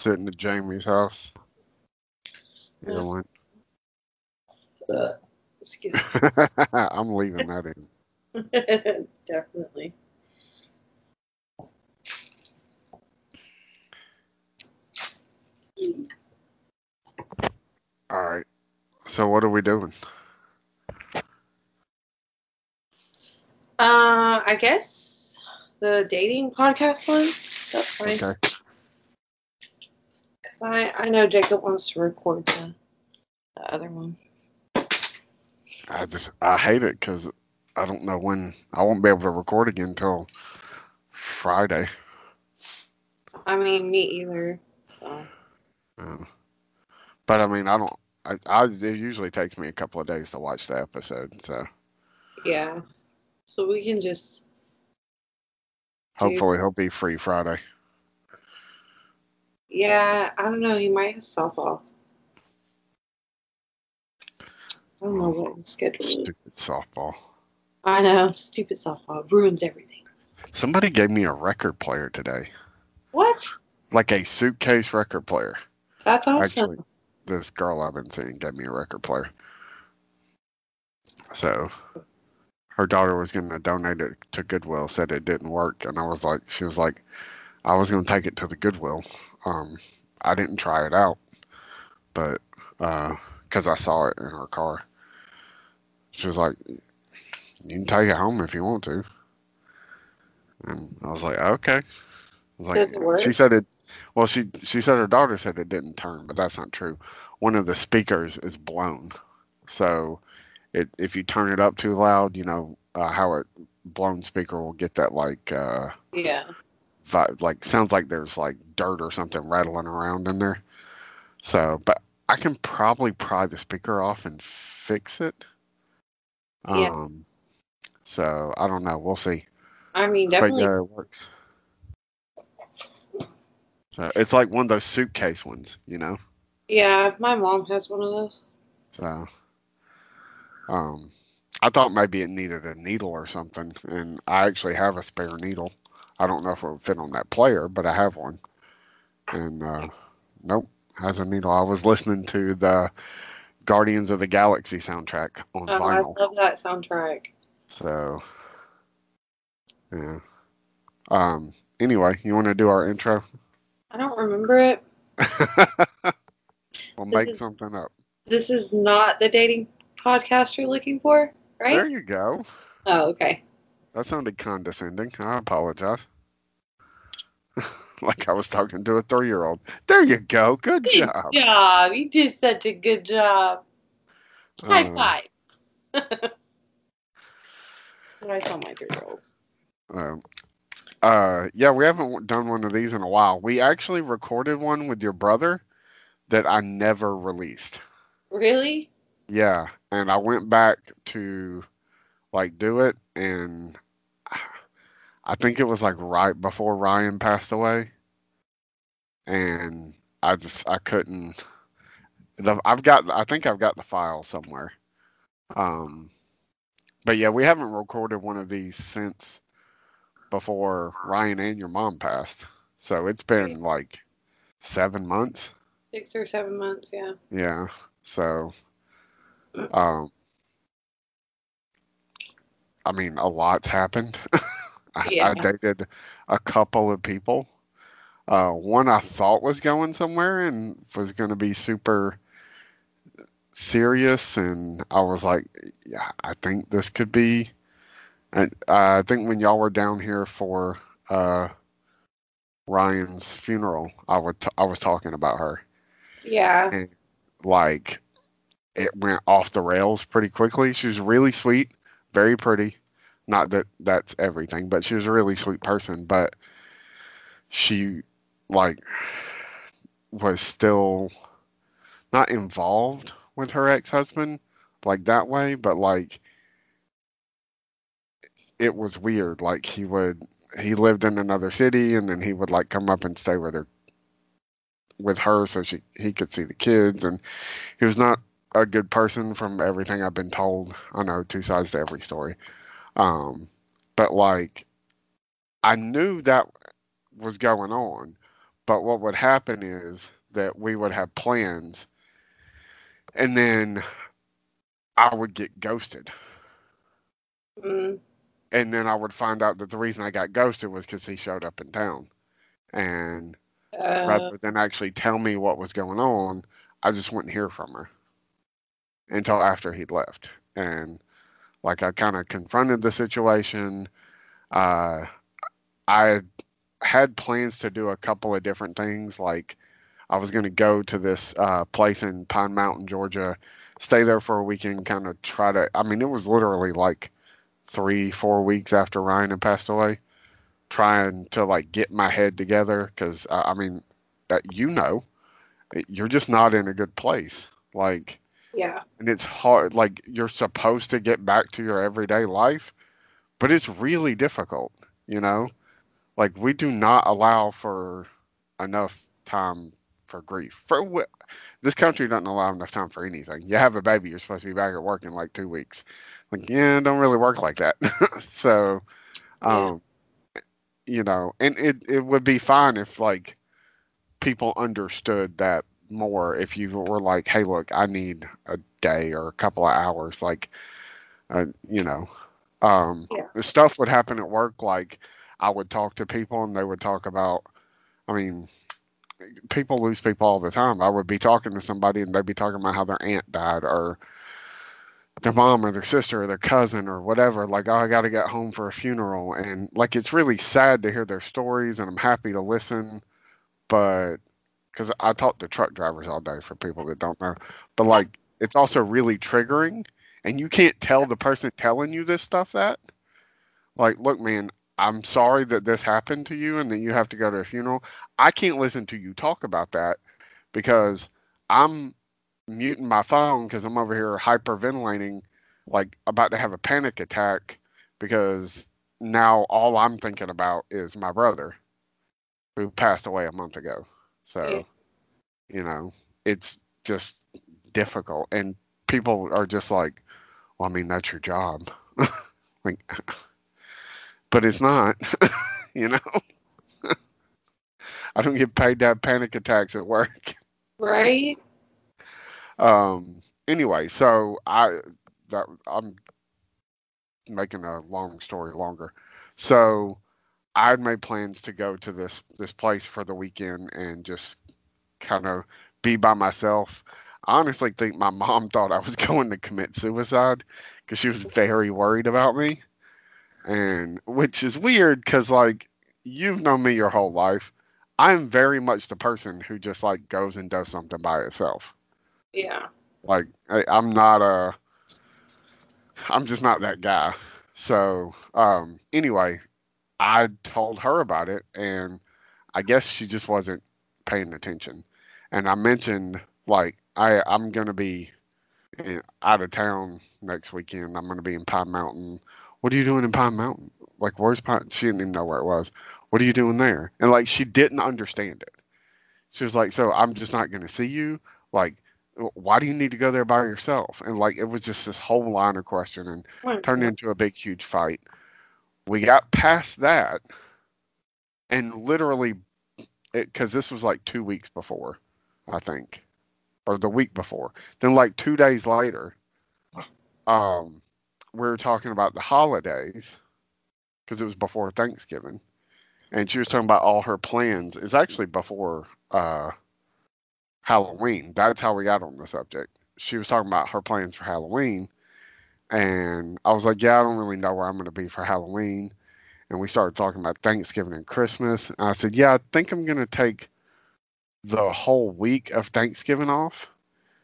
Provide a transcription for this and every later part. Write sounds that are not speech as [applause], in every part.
sitting at Jamie's house. Either one. Excuse me. I'm leaving that in. [laughs] Definitely. All right. So what are we doing? Uh, I guess the dating podcast one. That's fine. Okay. I I know Jacob wants to record the, the other one. I just I hate it because I don't know when I won't be able to record again until Friday. I mean, me either. So. Uh, but I mean, I don't. I, I it usually takes me a couple of days to watch the episode, so Yeah. So we can just. do- hopefully he'll be free Friday. Yeah, I don't know. He might have softball. I don't know what his schedule is. Stupid softball. I know. Stupid softball ruins everything. Somebody gave me a record player today, What? like a suitcase record player. That's awesome. Actually, this girl I've been seeing gave me a record player. So her daughter was going to donate it to Goodwill, said it didn't work. And I was like, she was like, I was going to take it to the Goodwill. Um, I didn't try it out, but because I saw it in her car, she was like, you can take it home if you want to. And I was like, okay. I was like, she said it. Well, she she said her daughter said it didn't turn, but that's not true. One of the speakers is blown, so it if you turn it up too loud, you know uh, how a blown speaker will get that like uh, Yeah. Like sounds like there's like dirt or something rattling around in there. So, but I can probably pry the speaker off and fix it. Yeah. Um, so I don't know. We'll see. I mean, But definitely. yeah, it works. So it's like one of those suitcase ones, you know. Yeah, my mom has one of those. So, um, I thought maybe it needed a needle or something, and I actually have a spare needle. I don't know if it would fit on that player, but I have one. And uh, nope, has a needle. I was listening to the Guardians of the Galaxy soundtrack on Oh, I love that soundtrack. So, yeah. Um. Anyway, you want to do our intro? I don't remember it. [laughs] we'll This make is- something up. This is not the dating podcast you're looking for, right? There you go. Oh, okay. That sounded condescending. I apologize. [laughs] like I was talking to a three year old. There you go. Good Good job. job. You did such a good job. High Uh, five. [laughs] what I tell my three year olds. Um, uh, yeah, we haven't done one of these in a while. We actually recorded one with your brother that I never released. Really? Yeah, and I went back to like do it, and I think it was like right before Ryan passed away, and I just I couldn't. The, I've got I think I've got the file somewhere. Um, but yeah, we haven't recorded one of these since before Ryan and your mom passed, so it's been like seven months. Six or seven months, yeah. Yeah. So, [clears throat] um, I mean, a lot's happened. [laughs] I, Yeah. I dated a couple of people. Uh, one I thought was going somewhere and was going to be super serious, and I was like, yeah, I think this could be. And I think when y'all were down here for uh, Ryan's funeral, I would t- I was talking about her Yeah. like it went off the rails pretty quickly. She was really sweet, very pretty. Not that that's everything, but she was a really sweet person. But she like was still not involved with her ex-husband like that way, but like it was weird. Like he would he lived in another city and then he would like come up and stay with her with her so she he could see the kids and he was not a good person from everything I've been told. I know two sides to every story. Um but like I knew that was going on, But what would happen is that we would have plans and then I would get ghosted. Mm. And then I would find out that the reason I got ghosted was because he showed up in town. And Uh, rather than actually tell me what was going on, I just wouldn't hear from her until after he'd left. And like I kind of confronted the situation. Uh, I had plans to do a couple of different things. Like I was going to go to this uh, place in Pine Mountain, Georgia, stay there for a weekend, kind of try to. I mean, it was literally like three, four weeks after Ryan had passed away, trying to like get my head together because uh, I mean, that you know, you're just not in a good place. Like yeah. and it's hard like you're supposed to get back to your everyday life but it's really difficult you know? Like we do not allow for enough time for grief. For wh- this country doesn't allow enough time for anything. You have a baby you're supposed to be back at work in like two weeks. Like yeah don't really work like that. [laughs] So um you know and it, it would be fine if like people understood that more if you were like, hey, look, I need a day or a couple of hours, like, uh, you know, um, Yeah. the stuff would happen at work. Like, I would talk to people and they would talk about, I mean, people lose people all the time. I would be talking to somebody and they'd be talking about how their aunt died or their mom or their sister or their cousin or whatever. Like, oh, I got to get home for a funeral. And like, it's really sad to hear their stories and I'm happy to listen. But because I talk to truck drivers all day for people that don't know, but like, it's also really triggering. And you can't tell the person telling you this stuff that, like, look, man, I'm sorry that this happened to you and that you have to go to a funeral. I can't listen to you talk about that because I'm muting my phone because I'm over here hyperventilating, like about to have a panic attack because now all I'm thinking about is my brother who passed away a month ago. So, Yeah. you know, it's just difficult. And people are just like, well, I mean, that's your job. [laughs] like, but it's not, [laughs] you know? [laughs] I don't get paid to have panic attacks at work. Right? Um, anyway, so I, that, I'm making a long story longer. So I had made plans to go to this, this place for the weekend and just kind of be by myself. I honestly think my mom [laughs] thought I was going to commit suicide because she was very worried about me. And which is weird because, like, you've known me your whole life. I'm very much the person who just like goes and does something by itself. Yeah. Like, I, I'm not a, I'm just not that guy. So, um, anyway, I told her about it, and I guess she just wasn't paying attention. And I mentioned like I I'm gonna be in, out of town next weekend. I'm gonna be in Pine Mountain. What are you doing in Pine Mountain? Like where's Pine? She didn't even know where it was. What are you doing there? And like she didn't understand it. She was like, so I'm just not gonna see you. Like, why do you need to go there by yourself? And like it was just this whole line of question and turned into a big huge fight. We got past that, and literally, because this was like two weeks before, I think, or the week before. Then like two days later, um, we were talking about the holidays because it was before Thanksgiving, and she was talking about all her plans. It's actually before uh, Halloween. That's how we got on the subject. She was talking about her plans for Halloween and I was like, yeah, I don't really know where I'm going to be for Halloween. And we started talking about Thanksgiving and Christmas. And I said, yeah, I think I'm going to take the whole week of Thanksgiving off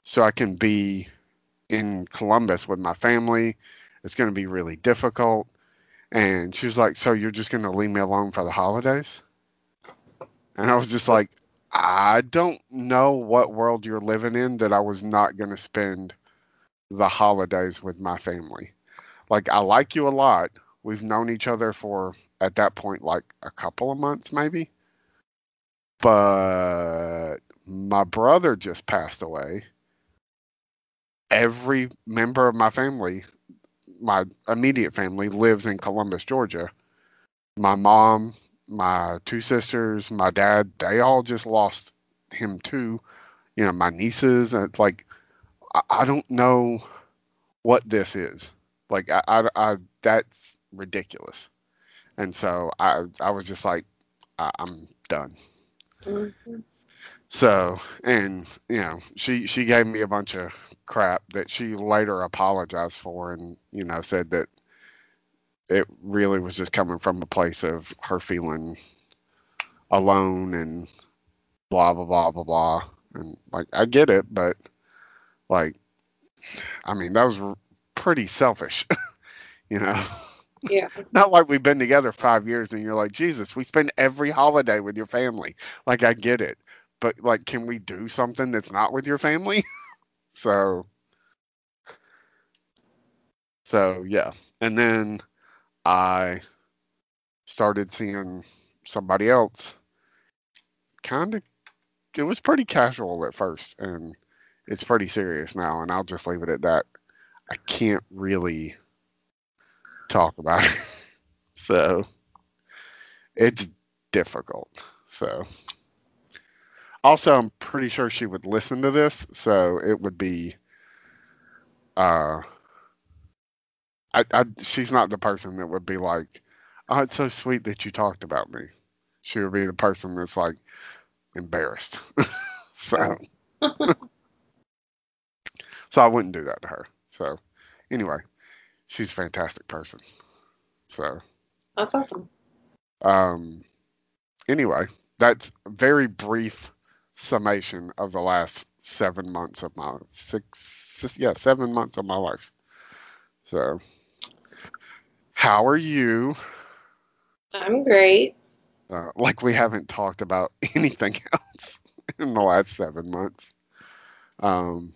so I can be in Columbus with my family. It's going to be really difficult. And she was like, so you're just going to leave me alone for the holidays? And I was just like, I don't know what world you're living in that I was not going to spend the holidays with my family. Like I like you a lot. We've known each other for at that point like a couple of months maybe. But my brother just passed away. Every member of my family, my immediate family lives in Columbus, Georgia. My mom my two sisters, my dad, they all just lost him too. You know, my nieces, it's like I, I don't know what this is. Like I, I, I that's ridiculous. And so I, I was just like, I, I'm done. Mhm. So, and you know, she she gave me a bunch of crap that she later apologized for, and you know, said that it really was just coming from a place of her feeling alone and blah blah blah blah blah. And like, I get it, but like, I mean, that was pretty selfish, [laughs] you know. Yeah. [laughs] Not like we've been together five years and you're like, Jesus, we spend every holiday with your family. Like, I get it. But, like, can we do something that's not with your family? [laughs] so, so, yeah. And then I started seeing somebody else. Kind of, it was pretty casual at first, and it's pretty serious now. And I'll just leave it at that. I can't really talk about it. [laughs] so it's difficult. So also I'm pretty sure she would listen to this, so it would be uh I, I she's not the person that would be like, Oh, it's so sweet that you talked about me. She would be the person that's like embarrassed. [laughs] so [laughs] so I wouldn't do that to her. So anyway, she's a fantastic person. So That's awesome. um anyway, that's a very brief summation of the last seven months of my six yeah, seven months of my life. So how are you? I'm great. Uh, like we haven't talked about [laughs] anything else in the last seven months. Um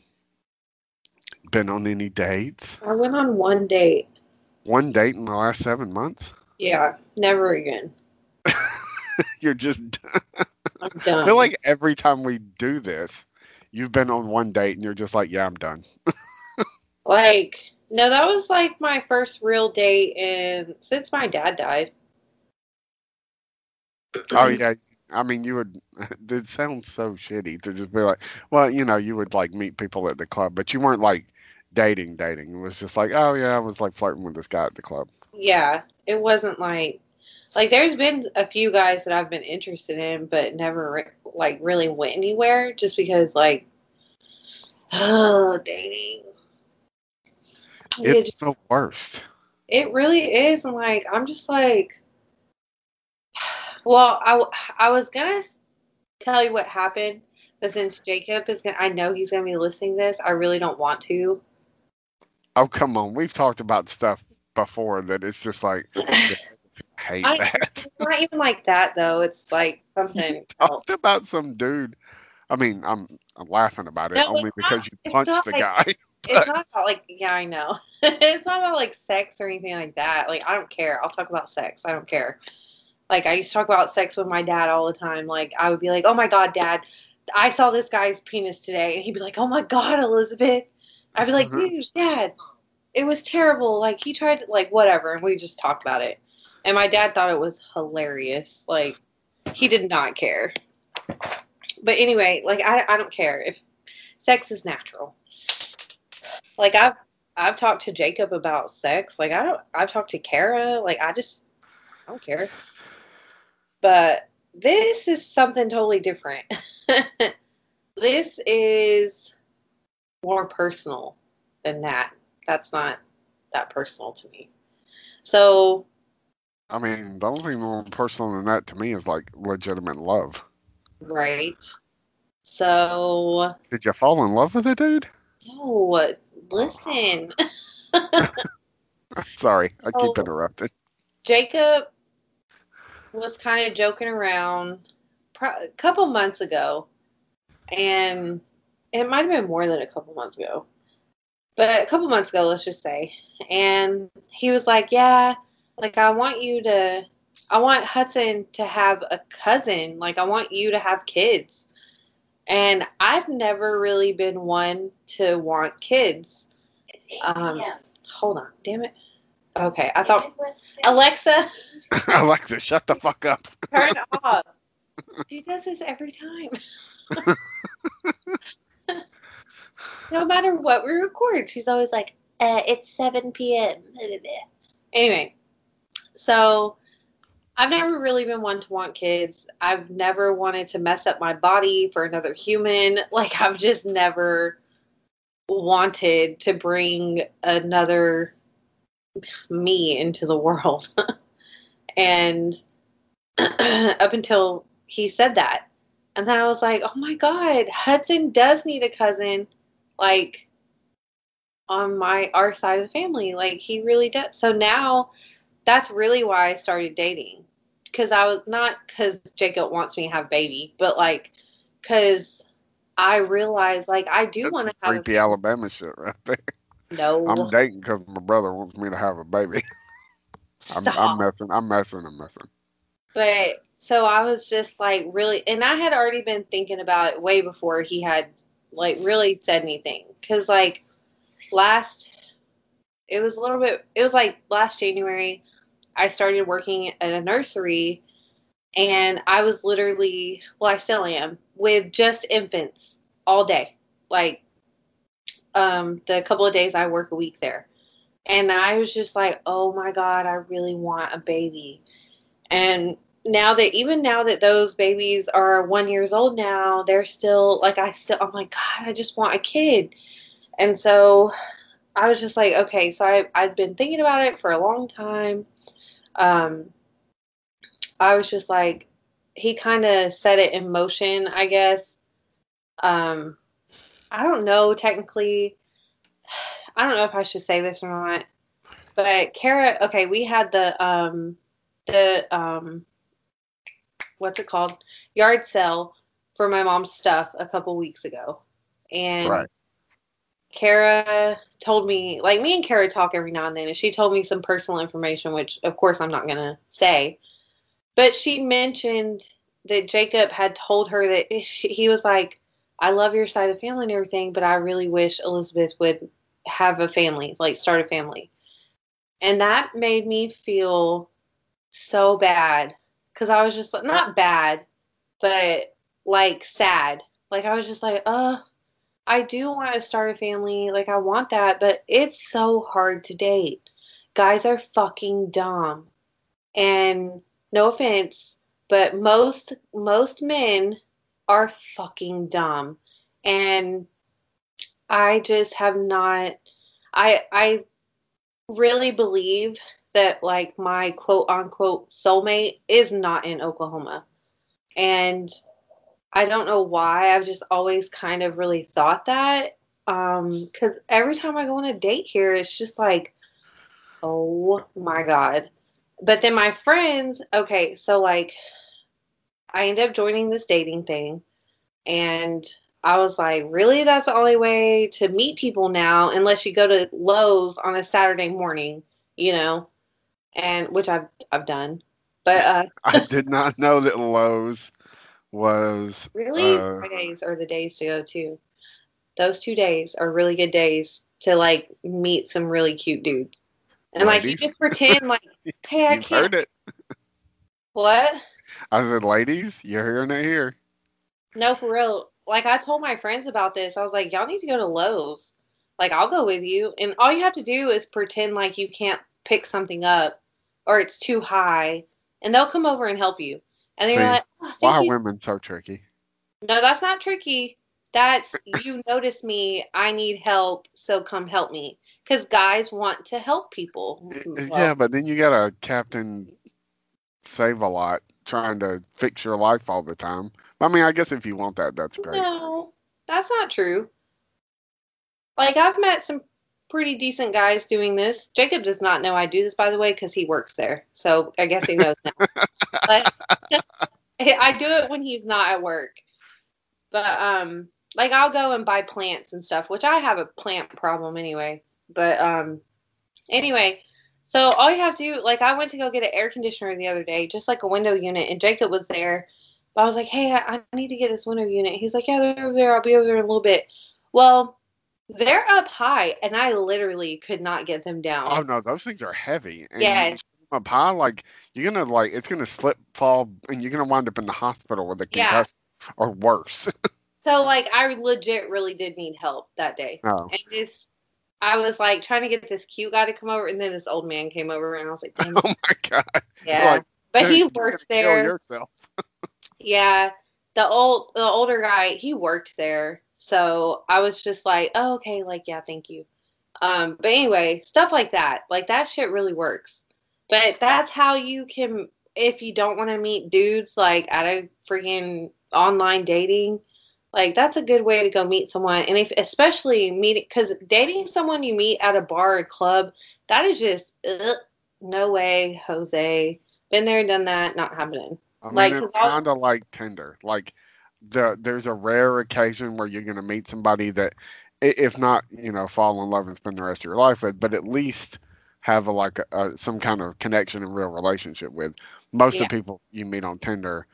been on any dates? I went on one date. One date in the last seven months? Yeah, never again. [laughs] You're just [laughs] I'm done. I feel like every time we do this, you've been on one date and you're just like, yeah, I'm done. [laughs] Like, no, that was like my first real date and since my dad died. Oh yeah. I mean, you would. It sounds so shitty to just be like, well, you know, you would like meet people at the club, but you weren't like dating, dating. It was just like, oh yeah, I was like flirting with this guy at the club. Yeah, it wasn't like like there's been a few guys that I've been interested in, but never like really went anywhere, just because like oh dating. It, It's the worst. it really is, and like I'm just like, well, I I was gonna tell you what happened, but since Jacob is gonna, I know he's gonna be listening to this. I really don't want to. Oh come on, we've talked about stuff before that it's just like [laughs] hate I- that. It's not even like that though. It's like [laughs] something. Talked about some dude. I mean, I'm I'm laughing about it No, only it's not- because you punched the like- guy. [laughs] It's not about like yeah, I know. it's not about like sex or anything like that. Like I don't care. I'll talk about sex. I don't care. Like I used to talk about sex with my dad all the time. Like I would be like, "Oh my god, dad, I saw this guy's penis today." And he'd be like, "Oh my god, Elizabeth." I'd be like, uh-huh. "Dude, dad, it was terrible. Like he tried like whatever." And we just talked about it. And my dad thought it was hilarious. Like he did not care. But anyway, like I I don't care if sex is natural like I've I've talked to Jacob about sex. Like I don't I've talked to Kara. Like I just I don't care. But this is something totally different. [laughs] this is more personal than that. That's not that personal to me. So I mean, the only thing more personal than that to me is like legitimate love. right. So Did you fall in love with a dude? no, listen. [laughs] Sorry, I [laughs] keep Oh. interrupting. Jacob was kind of joking around a couple months ago, and it might have been more than a couple months ago, but a couple months ago, let's just say. And he was like, "Yeah, like I want you to, I want Hudson to have a cousin. Like I want you to have kids." And I've never really been one to want kids. Um, hold on, damn it. Okay, I thought Alexa, [laughs] Alexa, shut the fuck up. turn [laughs] off. She does this every time. [laughs] no matter what we record, she's always like, uh, "It's 7 p.m." [laughs] Anyway, so I've never really been one to want kids. I've never wanted to mess up my body for another human. [laughs] Like I've just never wanted to bring another me into the world. [laughs] and [clears throat] up until he said that. And then I was like, oh my God, Hudson does need a cousin, like on my our side of the family. Like he really does. So now that's really why I started dating. Cause I was not because Jacob wants me to have a baby, but like because I realized like I do want to have creepy Alabama shit right [laughs] there. no. I'm dating because my brother wants me to have a baby. [laughs] I'm. I'm messing. I'm messing. I'm messing. But so I was just like really, and I had already been thinking about it way before he had like really said anything. Cause like last, it was a little bit, it was like last January, I started working at a nursery and I was literally, well, I still am with just infants all day. Like, um, the couple of days I work a week there. And I was just like, oh my God, I really want a baby. And now that even now that those babies are one years old now, they're still like I still I'm like, God, I just want a kid. And so I was just like, okay, so I I'd been thinking about it for a long time. Um I was just like he kind of set it in motion, I guess. Um I don't know technically I don't know if I should say this or not. But Kara, okay, we had the um the um what's it called yard sale for my mom's stuff a couple weeks ago. And Right. kara told me like me and kara talk every now and then and she told me some personal information which of course i'm not going to say. But she mentioned that jacob had told her that [laughs] she, he was like i love your side of the family and everything but i really wish elizabeth would have a family like start a family. And that made me feel so bad because I was just like, not bad, but like sad. Like I was just like, uh, I do want to start a family. Like I want that, but it's so hard to date. Guys are fucking dumb. And no offense, but most most men are fucking dumb. And I just have not I I really believe that like my quote unquote soulmate is not in Oklahoma. And I don't know why. I've just always kind of really thought that. Um, cause every time I go on a date here, it's just like, oh my God. But then my friends, okay, so like I end up joining this dating thing and I was like, really? That's the only way to meet people now, unless you go to Lowe's on a Saturday morning, you know? And which I've I've done. But uh, [laughs] I did not know that Lowe's was really, Uh, Fridays are the days to go to. Those two days are really good days to like meet some really cute dudes, and like you just pretend like, [laughs] hey, I You've can't. heard it. What? I said, ladies, you're hearing it here. No, for real. Like I told my friends about this. I was like, y'all need to go to Lowe's. Like I'll go with you, and all you have to do is pretend like you can't pick something up, or it's too high, and they'll come over and help you. And they're See, like, oh, Why are you women so tricky? No, that's not tricky. That's you notice me. I need help, so come help me. Because guys want to help people. Eh, well, yeah, but then you got a captain save a lot trying to fix your life all the time. I mean, I guess if you want that, that's great. No, that's not true. Like I've met some pretty decent guys doing this. Jacob does not know I do this, by the way, because he works there. So I guess he knows now. [laughs] but [laughs] I do it when he's not at work. But um, like I'll go and buy plants and stuff, which I have a plant problem anyway. But um, anyway, so all you have to do, like I went to go get an air conditioner the other day, just like a window unit, and Jacob was there. But I was like, hey, I, I need to get this window unit. He's like, yeah, they're over there. I'll be over there in a little bit. Well, they're up high, and I literally could not get them down. Oh no, those things are heavy. And Yeah. Up high, like you're gonna like it's gonna slip, fall, and you're gonna wind up in the hospital with a Yeah. concussion or worse. [laughs] So like I legit really did need help that day. oh, And it's I was like trying to get this cute guy to come over and then this old man came over and I was like, Damn, [laughs] oh my god! yeah. like, but he works there. Kill yourself. [laughs] Yeah. The old the older guy, he worked there. So I was just like, oh, okay, like yeah, thank you. Um, but anyway, stuff like that. Like that shit really works. But that's how you can if you don't want to meet dudes like at a freaking online dating, like that's a good way to go meet someone. And if especially meeting because dating someone you meet at a bar or club, that is just ugh, no way, Jose. Been there, done that, not happening. I mean, Like, it's kind of like Tinder. Like the there's a rare occasion where you're gonna meet somebody that, if not, you know, fall in love and spend the rest of your life with, but at least have a like a, a, some kind of connection and real relationship with. Most of the people you meet on Tinder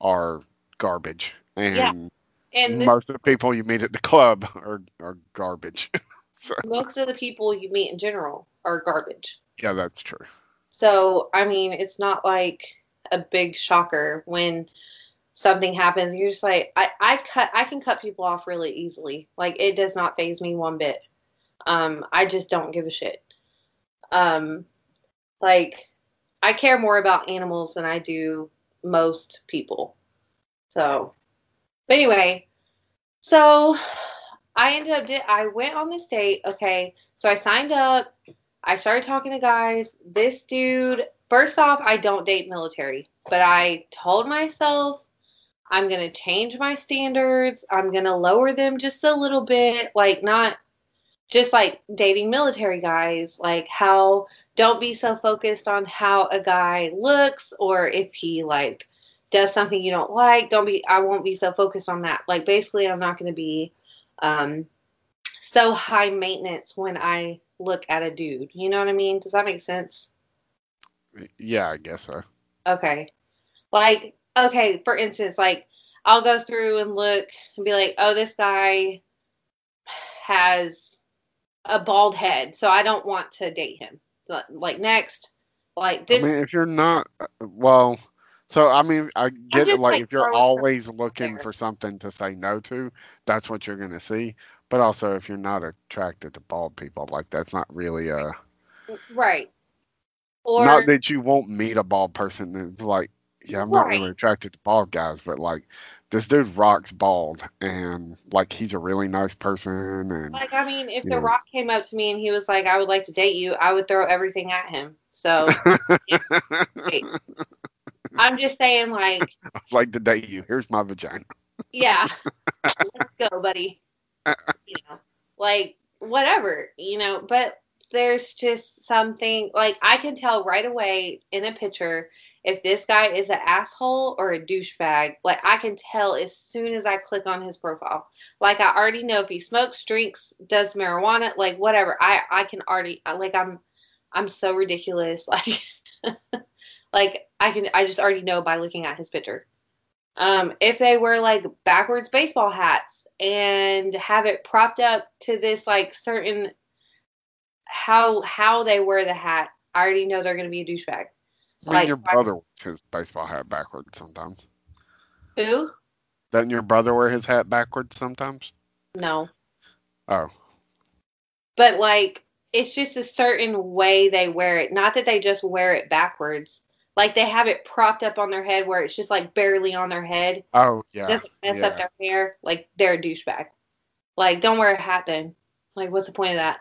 are garbage, and And this most of the people you meet at the club are are garbage. [laughs] so most of the people you meet in general are garbage. yeah, that's true. So, I mean, it's not like a big shocker when something happens. You're just like, I, I cut, I can cut people off really easily. Like, it does not faze me one bit. Um, I just don't give a shit. Um, like, I care more about animals than I do most people. So, but anyway, so I ended up I went on this date. Okay, so I signed up. I started talking to guys. This dude, first off, I don't date military, but I told myself I'm going to change my standards. I'm going to lower them just a little bit, like not just like dating military guys, like how don't be so focused on how a guy looks or if he like does something you don't like. Don't be I won't be so focused on that. Like basically I'm not going to be um so high maintenance when I look at a dude. You know what I mean? Does that make sense? Yeah, I guess so. Okay. Like, okay, for instance, like I'll go through and look and be like, oh, this guy has a bald head, so I don't want to date him. Like, next, like this. I mean, if you're not, uh, well, so I mean, I get it. Like, like, if you're always looking there. for something to say no to, that's what you're gonna see. But also, if you're not attracted to bald people, like that's not really a. right. Or, not that you won't meet a bald person like, yeah, I'm not really attracted to bald guys, but like this dude rocks bald, and like he's a really nice person, and like, I mean, if. The Rock came up to me and he was like, I would like to date you, I would throw everything at him. So [laughs] I'm just saying, like, [laughs] I'd like to date you. Here's my vagina. yeah, [laughs] let's go, buddy. You know, like whatever, you know. But there's just something like I can tell right away in a picture if this guy is an asshole or a douchebag. Like I can tell as soon as I click on his profile. Like I already know if he smokes, drinks, does marijuana, like whatever. I I can already like I'm I'm so ridiculous. [laughs] Like like I can I just already know by looking at his picture. Um, if they wear like backwards baseball hats and have it propped up to this like certain how how they wear the hat, I already know they're gonna be a douchebag. I mean, Like, your brother wears his baseball hat backwards sometimes. Who? Doesn't your brother wear his hat backwards sometimes? No. Oh, But like it's just a certain way they wear it. Not that they just wear it backwards. Like they have it propped up on their head where it's just like barely on their head. oh yeah. doesn't mess up their hair, like they're a douchebag. Like, don't wear a hat then. Like, what's the point of that?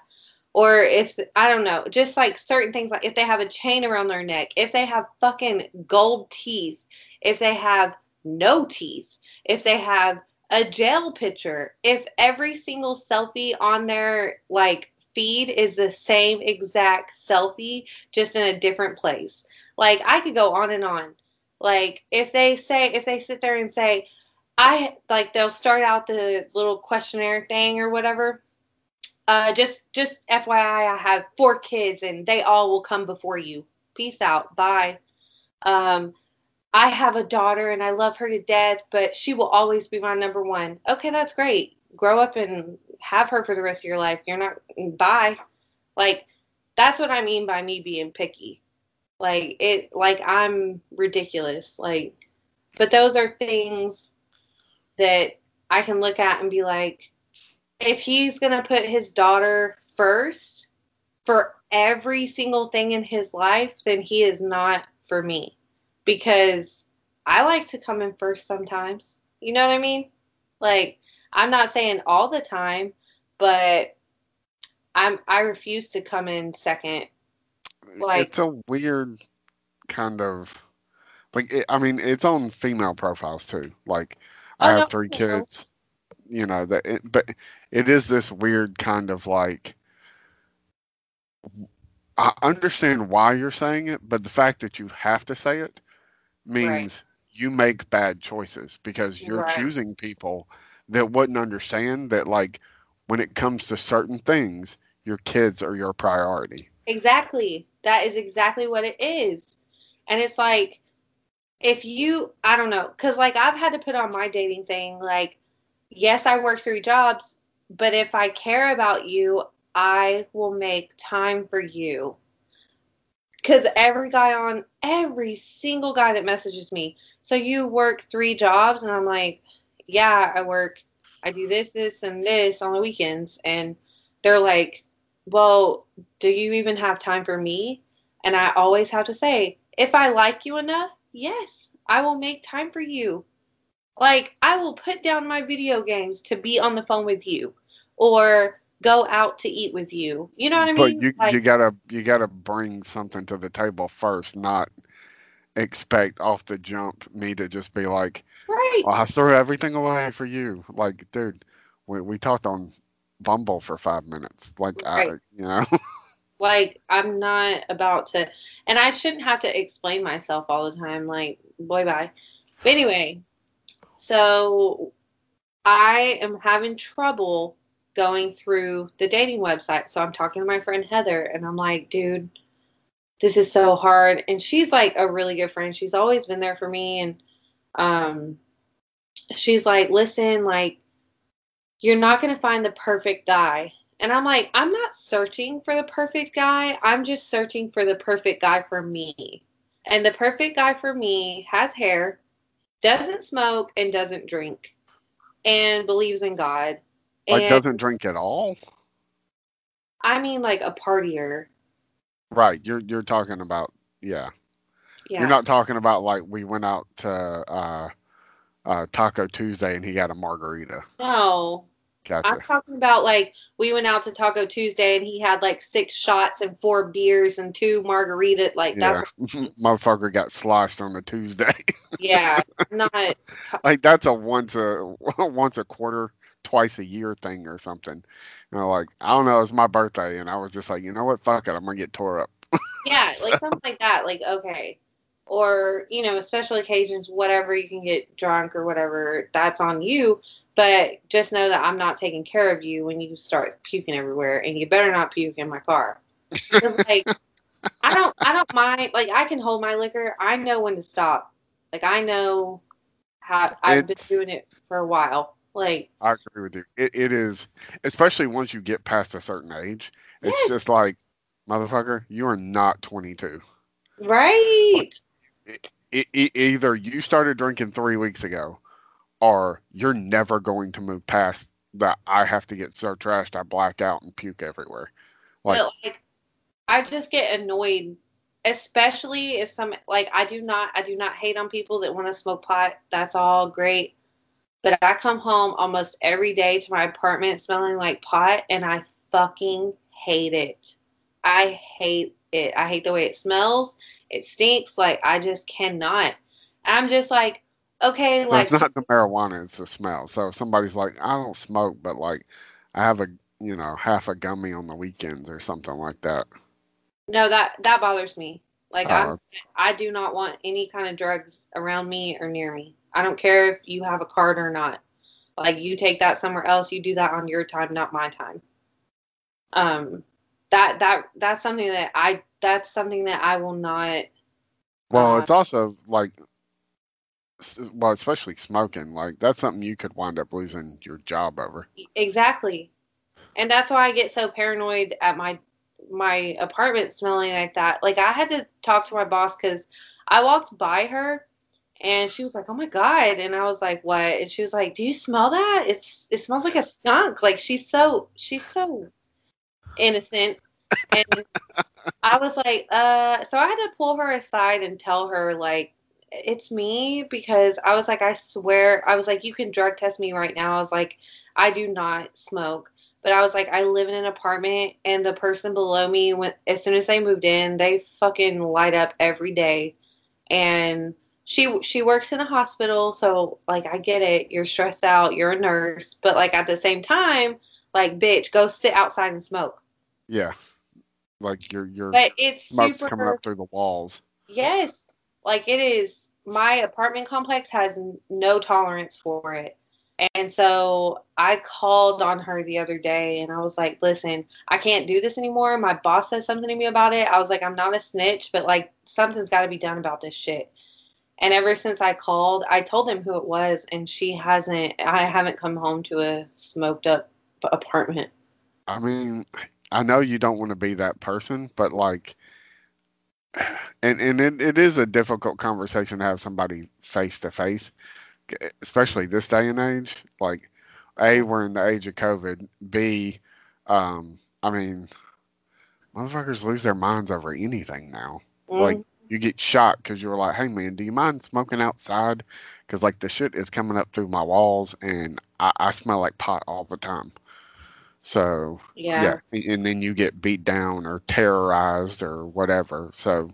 Or if I don't know, just like certain things, like if they have a chain around their neck, if they have fucking gold teeth, if they have no teeth, if they have a jail picture, if every single selfie on their like feed is the same exact selfie, just in a different place. Like, I could go on and on. Like, if they say, if they sit there and say, I like they'll start out the little questionnaire thing or whatever. Uh, just just FYI, I have four kids and they all will come before you. Peace out. Bye. Um, I have a daughter and I love her to death, but she will always be my number one. Okay, that's great. Grow up and have her for the rest of your life. You're not bye. Like that's what I mean by me being picky. Like it like I'm ridiculous. Like but those are things that I can look at and be like if he's going to put his daughter first for every single thing in his life, then he is not for me because I like to come in first sometimes. You know what I mean? Like I'm not saying all the time, but I'm I refuse to come in second. Like it's a weird kind of like it, I mean it's on female profiles too. Like I oh, have three kids, you know that, it, but it is this weird kind of like. I understand why you're saying it, but the fact that you have to say it means right. you make bad choices because you're right. choosing people that wouldn't understand that like when it comes to certain things your kids are your priority exactly that is exactly what it is and it's like if you i don't know because like i've had to put on my dating thing like yes i work three jobs but if i care about you i will make time for you because every guy on every single guy that messages me so you work three jobs and i'm like yeah, I work, I do this, this, and this on the weekends. And they're like, well, do you even have time for me? And I always have to say, if I like you enough, yes, I will make time for you. Like, I will put down my video games to be on the phone with you or go out to eat with you. You know what I mean? But you, like, you gotta you gotta bring something to the table first, not expect off the jump me to just be like, right. Well, I threw everything away for you. Like, dude, we, we talked on Bumble for five minutes. Like, right. I, you know. [laughs] like, I'm not about to, and I shouldn't have to explain myself all the time. Like, boy, bye. But anyway, so I am having trouble going through the dating website. So I'm talking to my friend Heather, and I'm like, dude this is so hard. And she's like a really good friend. She's always been there for me. And um, she's like, listen, like, you're not going to find the perfect guy. And I'm like, I'm not searching for the perfect guy. I'm just searching for the perfect guy for me. And the perfect guy for me has hair, doesn't smoke, and doesn't drink, and believes in God. Like, doesn't drink at all? I mean, like a partier. Right. You're you're talking about yeah. Yeah. You're not talking about like we went out to uh, uh, Taco Tuesday and he got a margarita. No. Gotcha. I'm talking about like we went out to Taco Tuesday and he had like six shots and four beers and two margarita. Like that's yeah. [laughs] motherfucker got sloshed on a Tuesday. yeah, not [laughs] like that's a once a [laughs] once a quarter, twice a year thing or something. You know, like I don't know, it's my birthday, and I was just like, you know what, fuck it, I'm gonna get tore up. [laughs] yeah, so. like something like that. Like okay, or you know, special occasions, whatever you can get drunk or whatever, that's on you. But just know that I'm not taking care of you when you start puking everywhere, and you better not puke in my car. like, I don't, I don't mind. Like, I can hold my liquor. I know when to stop. Like, I know how I've it's, been doing it for a while. Like I agree with you. It, it is, especially once you get past a certain age. It's yes. just like, motherfucker, you are not 22. Right. It, it, either you started drinking three weeks ago, or you're never going to move past that. I have to get so trashed I black out and puke everywhere. Like, like I just get annoyed especially if some like I do not I do not hate on people that want to smoke pot. That's all great. But I come home almost every day to my apartment smelling like pot, and I fucking hate it. I hate it. I hate the way it smells. It stinks. Like I just cannot. I'm just like, okay, like it's not the marijuana; it's the smell. So if somebody's like, I don't smoke, but like I have a you know half a gummy on the weekends or something like that. No, that that bothers me. Like uh, I I do not want any kind of drugs around me or near me. I don't care if you have a card or not. Like you take that somewhere else, you do that on your time, not my time. Um that that that's something that I that's something that I will not Well, uh, it's also like well, especially smoking, like that's something you could wind up losing your job over. Exactly. and that's why I get so paranoid at my my apartment smelling like that. Like I had to talk to my boss because I walked by her and she was like, "Oh my god!" And I was like, "What?" And she was like, "Do you smell that? It's it smells like a skunk." Like she's so she's so innocent, and I was like, "Uh." So I had to pull her aside and tell her like, "It's me," because I was like, "I swear," I was like, "You can drug test me right now." I was like, "I do not smoke." But I was like, I live in an apartment, and the person below me, when as soon as they moved in, they fucking light up every day, and she she works in a hospital, so like I get it. You're stressed out. You're a nurse, but like at the same time, like bitch, go sit outside and smoke. Yeah, like your your But it's smoke's super. coming up through the walls. Yes, like it is. My apartment complex has no tolerance for it. And so I called on her the other day and I was like, listen, I can't do this anymore. My boss said something to me about it. I was like, I'm not a snitch, but like something's got to be done about this shit. And ever since I called, I told him who it was and she hasn't, I haven't come home to a smoked up apartment. I mean, I know you don't want to be that person, but like, and and it, it is a difficult conversation to have somebody face to face, especially this day and age. Like, a we're in the age of COVID. B, um, I mean, motherfuckers lose their minds over anything now. Like, Mm, you get shot because you were like, "Hey man, do you mind smoking outside?" Because like the shit is coming up through my walls, and I, I smell like pot all the time. So yeah. yeah, and then you get beat down or terrorized or whatever. So,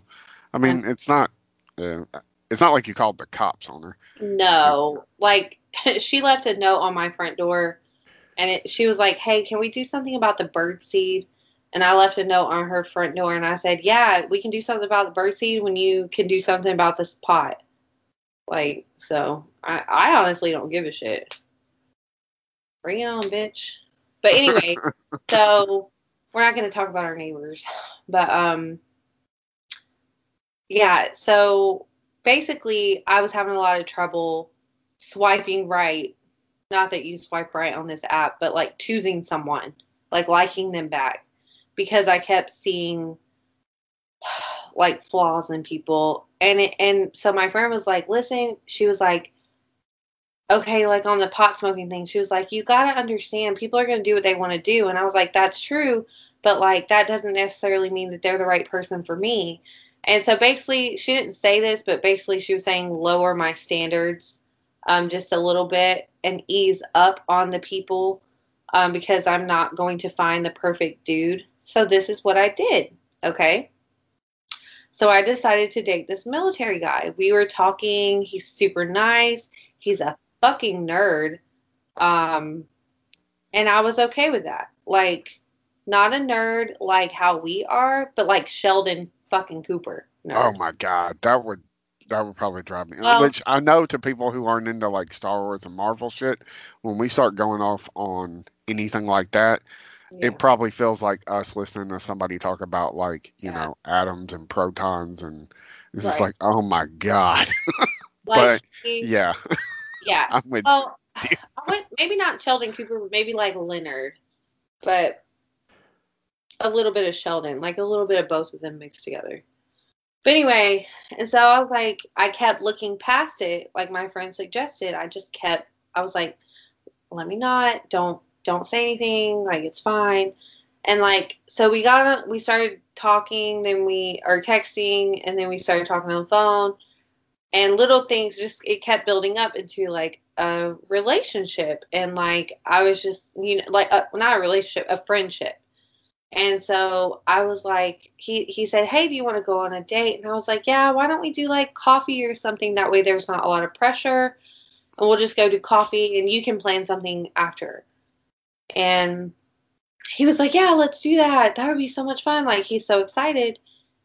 I mean, it's not uh, it's not like you called the cops on her. No, like [laughs] she left a note on my front door, and it, she was like, "Hey, can we do something about the bird seed?" And I left a note on her front door, and I said, "Yeah, we can do something about the bird seed when you can do something about this pot." Like, so I, I honestly don't give a shit. Bring it on, bitch. But anyway, [laughs] so we're not going to talk about our neighbors, [sighs] but um, yeah. So basically, I was having a lot of trouble swiping right. Not that you swipe right on this app, but like choosing someone, like liking them back, because I kept seeing [sighs] like flaws in people, and it, and so my friend was like, "Listen," she was like, "Okay, like on the pot smoking thing," she was like, "You gotta understand, people are gonna do what they want to do," and I was like, "That's true." But like that doesn't necessarily mean that they're the right person for me. And so basically, she didn't say this, but basically, she was saying lower my standards um, just a little bit and ease up on the people um, because I'm not going to find the perfect dude. So this is what I did. Okay. So I decided to date this military guy. We were talking. He's super nice. He's a fucking nerd. Um, and I was okay with that. Like, not a nerd like how we are, but like Sheldon fucking Cooper. Nerd. Oh my god, that would that would probably drive me. Well- Which I know to people who aren't into like Star Wars and Marvel shit, when we start going off on anything like that, Yeah. it probably feels like us listening to somebody talk about like you Yeah. know atoms and protons and it's just like oh my god, [laughs] like, but- yeah, yeah. [laughs] With Oh, I went maybe not Sheldon Cooper, but maybe like Leonard, but a little bit of Sheldon, like a little bit of both of them mixed together. But anyway, and so I was like, I kept looking past it, like my friend suggested. I just kept, I was like, let me not, don't, don't say anything, like it's fine. And like, so we got, we started talking, then we are texting, and then we started talking on the phone. And little things just it kept building up into like a relationship. And like i was just you know like a, not a relationship a friendship. And so i was like he he said hey do you want to go on a date? And i was like yeah why don't we do like coffee or something? That way there's not a lot of pressure. And we'll just go do coffee and you can plan something after and he was like yeah let's do that. That would be so much fun. Like he's so excited.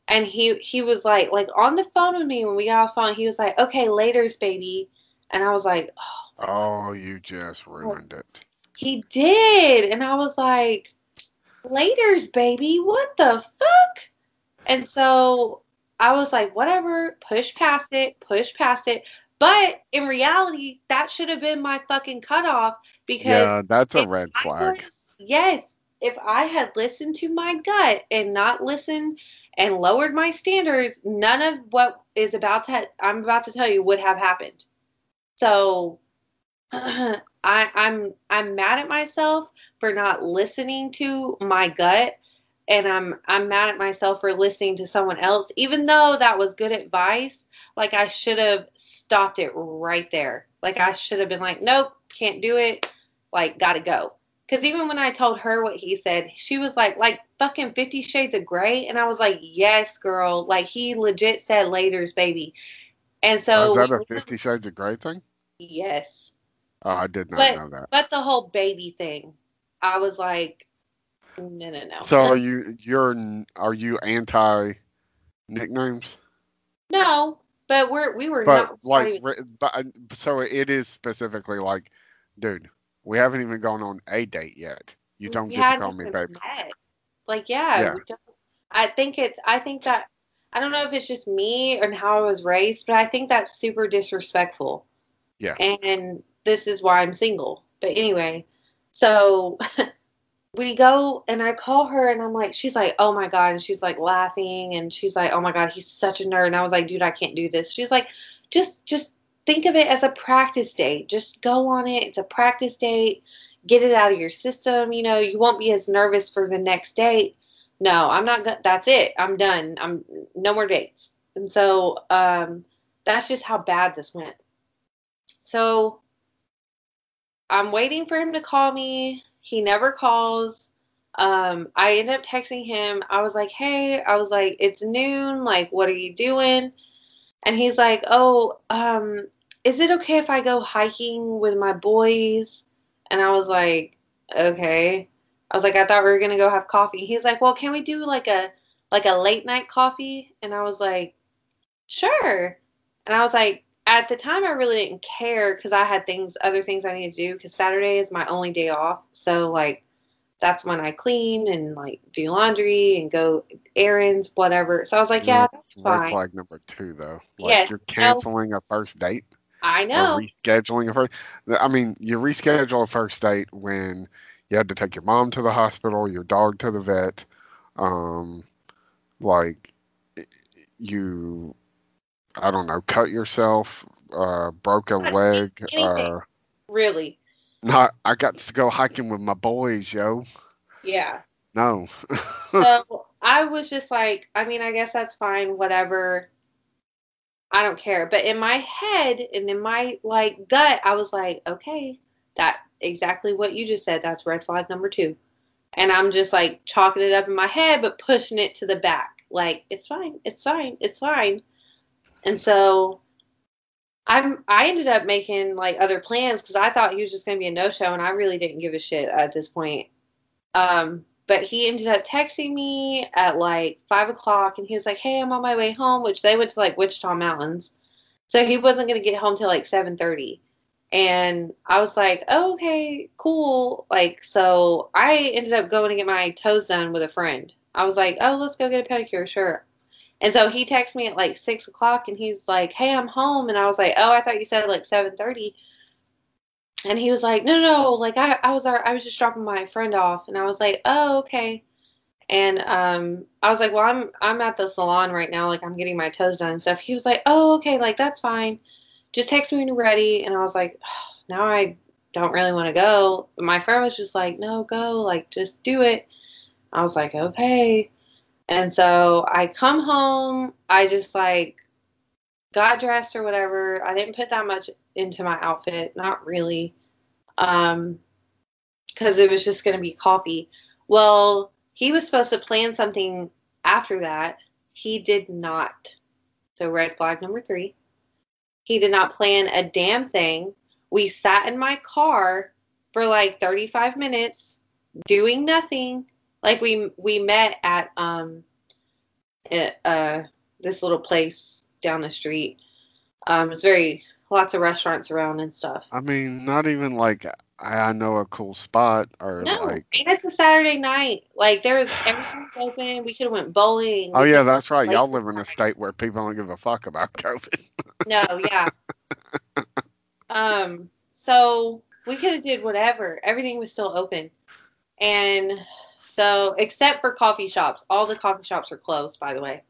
And he he was like like on the phone with me when we got off the phone he was like okay later's baby. And i was like oh, oh you just ruined it. he did. And i was like later's baby what the fuck? And so i was like whatever. Push past it. Push past it but in reality that should have been my fucking cutoff because Yeah, that's a red I flag. was- yes, if I had listened to my gut and not listened and lowered my standards, none of what is about to I'm about to tell you would have happened. So [clears throat] I, I'm I'm mad at myself for not listening to my gut and I'm I'm mad at myself for listening to someone else even though that was good advice like I should have stopped it right there. Like I should have been like nope can't do it. Like got to go. Cuz even when I told her what he said she was like like fucking 50 shades of gray and I was like yes girl. Like he legit said later's baby. And so Oh, is that a Fifty Shades of Grey thing? yes. Oh, I did not but know that. but the whole baby thing. I was like no no no So are you you're are you anti nicknames? No, but we're we were But not. like, even- but, uh, so it is specifically like, dude, we haven't even gone on a date yet. You don't we get to call me baby. met. Like yeah, Yeah. we don't, I think it's. I think that I don't know if it's just me and how I was raised, but I think that's super disrespectful. Yeah. And this is why I'm single. But anyway, so [laughs] we go and I call her and I'm like, she's like, oh my god, and she's like laughing and she's like, oh my god, he's such a nerd. And I was like, dude, I can't do this. She's like, just just think of it as a practice date. Just go on it. It's a practice date. Get it out of your system. You know, you won't be as nervous for the next date. No, I'm not. Go- that's it. I'm done. I'm no more dates. And so um, that's just how bad this went. So I'm waiting for him to call me. He never calls. Um, I end up texting him. I was like, hey, I was like, it's noon. Like, what are you doing? And he's like, oh, um, is it okay if I go hiking with my boys? And I was like, okay. I was like, I thought we were gonna go have coffee. He's like, well, can we do like a like a late night coffee? And I was like, sure. And I was like, at the time, I really didn't care because I had things, other things I needed to do. Because Saturday is my only day off, so like, that's when I clean and like do laundry and go errands, whatever. So I was like, yeah, that's Red fine. flag number two, though. Like Yes, you're no. canceling a first date I know. rescheduling a first. I mean, you reschedule a first date when you had to take your mom to the hospital, your dog to the vet, um, like you, I don't know, cut yourself, uh, broke a leg, anything. uh, Really. not. I got to go hiking with my boys, yo. Yeah. No. so [laughs] I was just like, I mean, I guess that's fine, whatever. I don't care. But in my head and in my like gut, I was like, okay, that exactly what you just said. That's red flag number two. And I'm just like chalking it up in my head, but pushing it to the back. Like, it's fine, it's fine, it's fine. And so I'm I ended up making like other plans because I thought he was just gonna be a no show and I really didn't give a shit at this point. Um, but he ended up texting me at like five o'clock and he was like, Hey, I'm on my way home, which they went to like Wichita Mountains. So he wasn't gonna get home till like seven thirty. And I was like, oh, okay, cool. Like, so I ended up going to get my toes done with a friend. I was like, oh, let's go get a pedicure, sure. And so he texted me at like six o'clock and he's like, Hey, I'm home. And I was like, Oh, I thought you said like seven thirty. And he was like, No, no, like I, I was I was just dropping my friend off. And I was like, Oh, okay. And um I was like, Well, I'm I'm at the salon right now, like I'm getting my toes done and stuff. He was like, Oh, okay, like that's fine. Just text me when you're ready. And I was like, now I don't really want to go. But my friend was just like, No, go, like just do it. I was like, Okay. And so I come home, I just like got dressed or whatever. I didn't put that much into my outfit, not really. Um cuz it was just going to be coffee. Well, he was supposed to plan something after that. He did not. So red flag number 3. He did not plan a damn thing. We sat in my car for like 35 minutes doing nothing like we we met at um uh this little place down the street. Um it's very lots of restaurants around and stuff. I mean, not even like I know a cool spot or no like. and it's a saturday night. Like there's everything's open. We could have went bowling. Oh We yeah, that's right. Y'all live in a state where people don't give a fuck about [laughs] COVID. no yeah. Um so we could have did whatever. Everything was still open. And So, except for coffee shops, all the coffee shops are closed, by the way.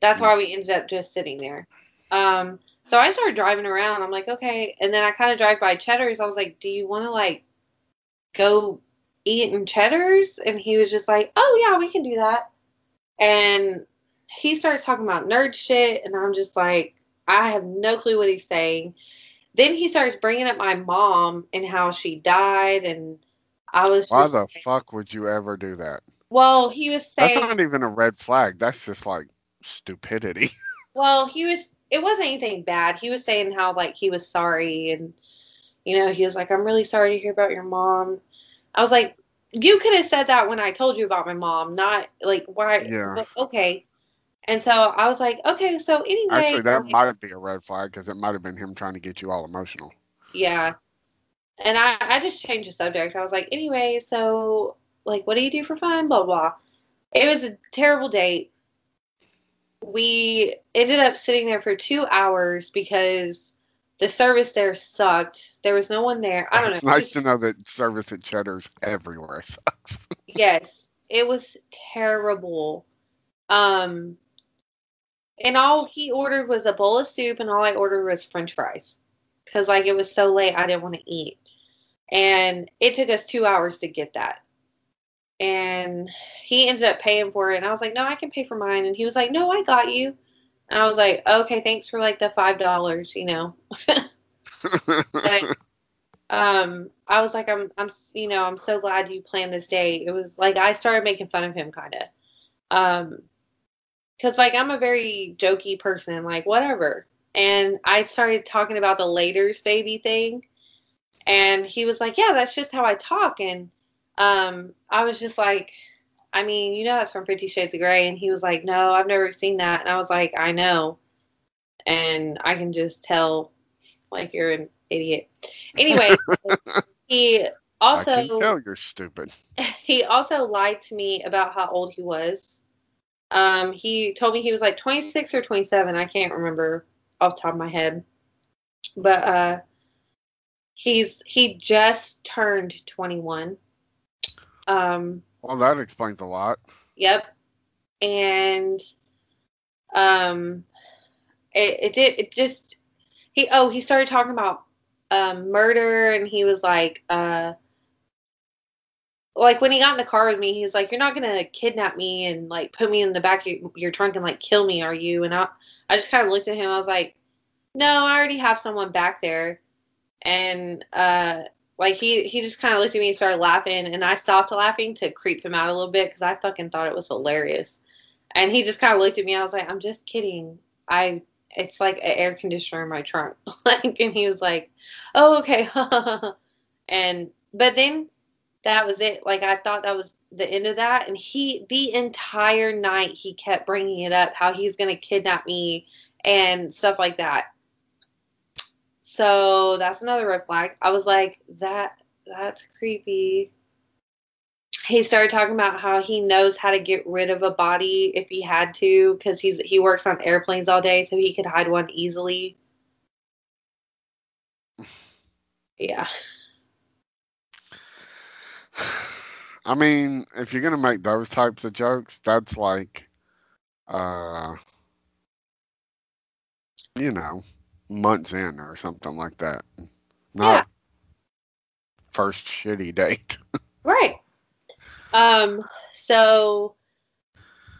That's why we ended up just sitting there. Um, so I started driving around. I'm like, okay. And then I kind of drive by Cheddar's. I was like, do you want to like go eat in Cheddar's? And he was just like, oh, yeah, we can do that. And he starts talking about nerd shit. And I'm just like, I have no clue what he's saying. Then he starts bringing up my mom and how she died. And I was Why the like- fuck would you ever do that? well, he was saying, That's not even a red flag. That's just like stupidity. [laughs] Well, he was. It wasn't anything bad. He was saying how like he was sorry, and you know, he was like, "I'm really sorry to hear about your mom." I was like, "You could have said that when I told you about my mom, not like why." Yeah. okay. And so I was like, "Okay, so anyway." Actually, that like, might be a red flag because it might have been him trying to get you all emotional. Yeah. And I, I just changed the subject. I was like, anyway, so like what do you do for fun? Blah blah. It was a terrible date. We ended up sitting there for two hours because the service there sucked. There was no one there. I don't it's know. It's nice to know that service at Cheddar's everywhere [laughs] sucks. yes, it was terrible. Um, and all he ordered was a bowl of soup, and all I ordered was French fries, because like it was so late, I didn't want to eat, and it took us two hours to get that. And he ended up paying for it, and I was like, "No, I can pay for mine." And he was like, "No, I got you." And I was like, "Okay, thanks for like the five dollars," you know. [laughs] But um i was like i'm i'm you know i'm so glad you planned this day it was like i started making fun of him kind of um because like i'm a very jokey person like whatever and i started talking about the laters baby thing and he was like yeah that's just how i talk and um i was just like i mean you know that's from 50 shades of gray and he was like no i've never seen that and i was like i know and i can just tell like you're an idiot anyway [laughs] he also tell you're stupid. [laughs] he also lied to me about how old he was. Um, he told me he was like 26 or 27. I can't remember off the top of my head. But uh, he's he just turned 21. Um, Well, that explains a lot. Yep. And um it, it did it just he oh he started talking about um murder and he was like uh like when he got in the car with me he was like you're not gonna kidnap me and like put me in the back of your, your trunk and like kill me are you? And i i just kind of looked at him i was like no i already have someone back there. And uh like he he just kind of looked at me and started laughing and i stopped laughing to creep him out a little bit because i fucking thought it was hilarious. And he just kind of looked at me i was like i'm just kidding. I it's like an air conditioner in my trunk. [laughs] Like and he was like oh okay. [laughs] And but then that was it like i thought that was the end of that and he the entire night he kept bringing it up how he's going to kidnap me and stuff like that so that's another red flag. I was like, that that's creepy. He started talking about how he knows how to get rid of a body if he had to, because he's he works on airplanes all day, so he could hide one easily. [laughs] Yeah. [sighs] I mean, if you're gonna make those types of jokes, that's like, uh, you know, months in or something like that. Not Yeah. first shitty date. [laughs] Right. Um, so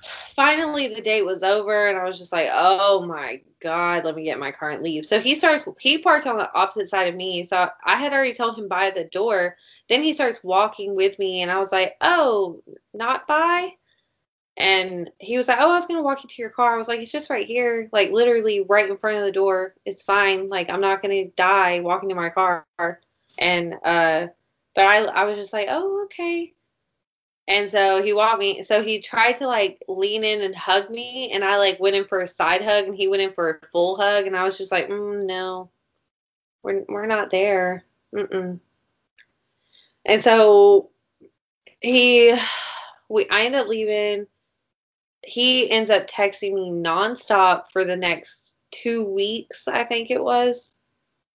finally the date was over and I was just like, oh my God, let me get my car and leave. So he starts he parked on the opposite side of me. So I had already told him by the door. Then he starts walking with me and I was like, Oh, not by? And he was like, Oh, I was gonna walk you to your car. I was like, It's just right here, like literally right in front of the door. It's fine. Like I'm not gonna die walking to my car. And uh but I I was just like, oh, okay. And so he walked me. So he tried to like lean in and hug me, and I like went in for a side hug, and he went in for a full hug, and I was just like, mm, no, we're we're not there. Mm-mm. And so he, we I end up leaving. He ends up texting me nonstop for the next two weeks, I think it was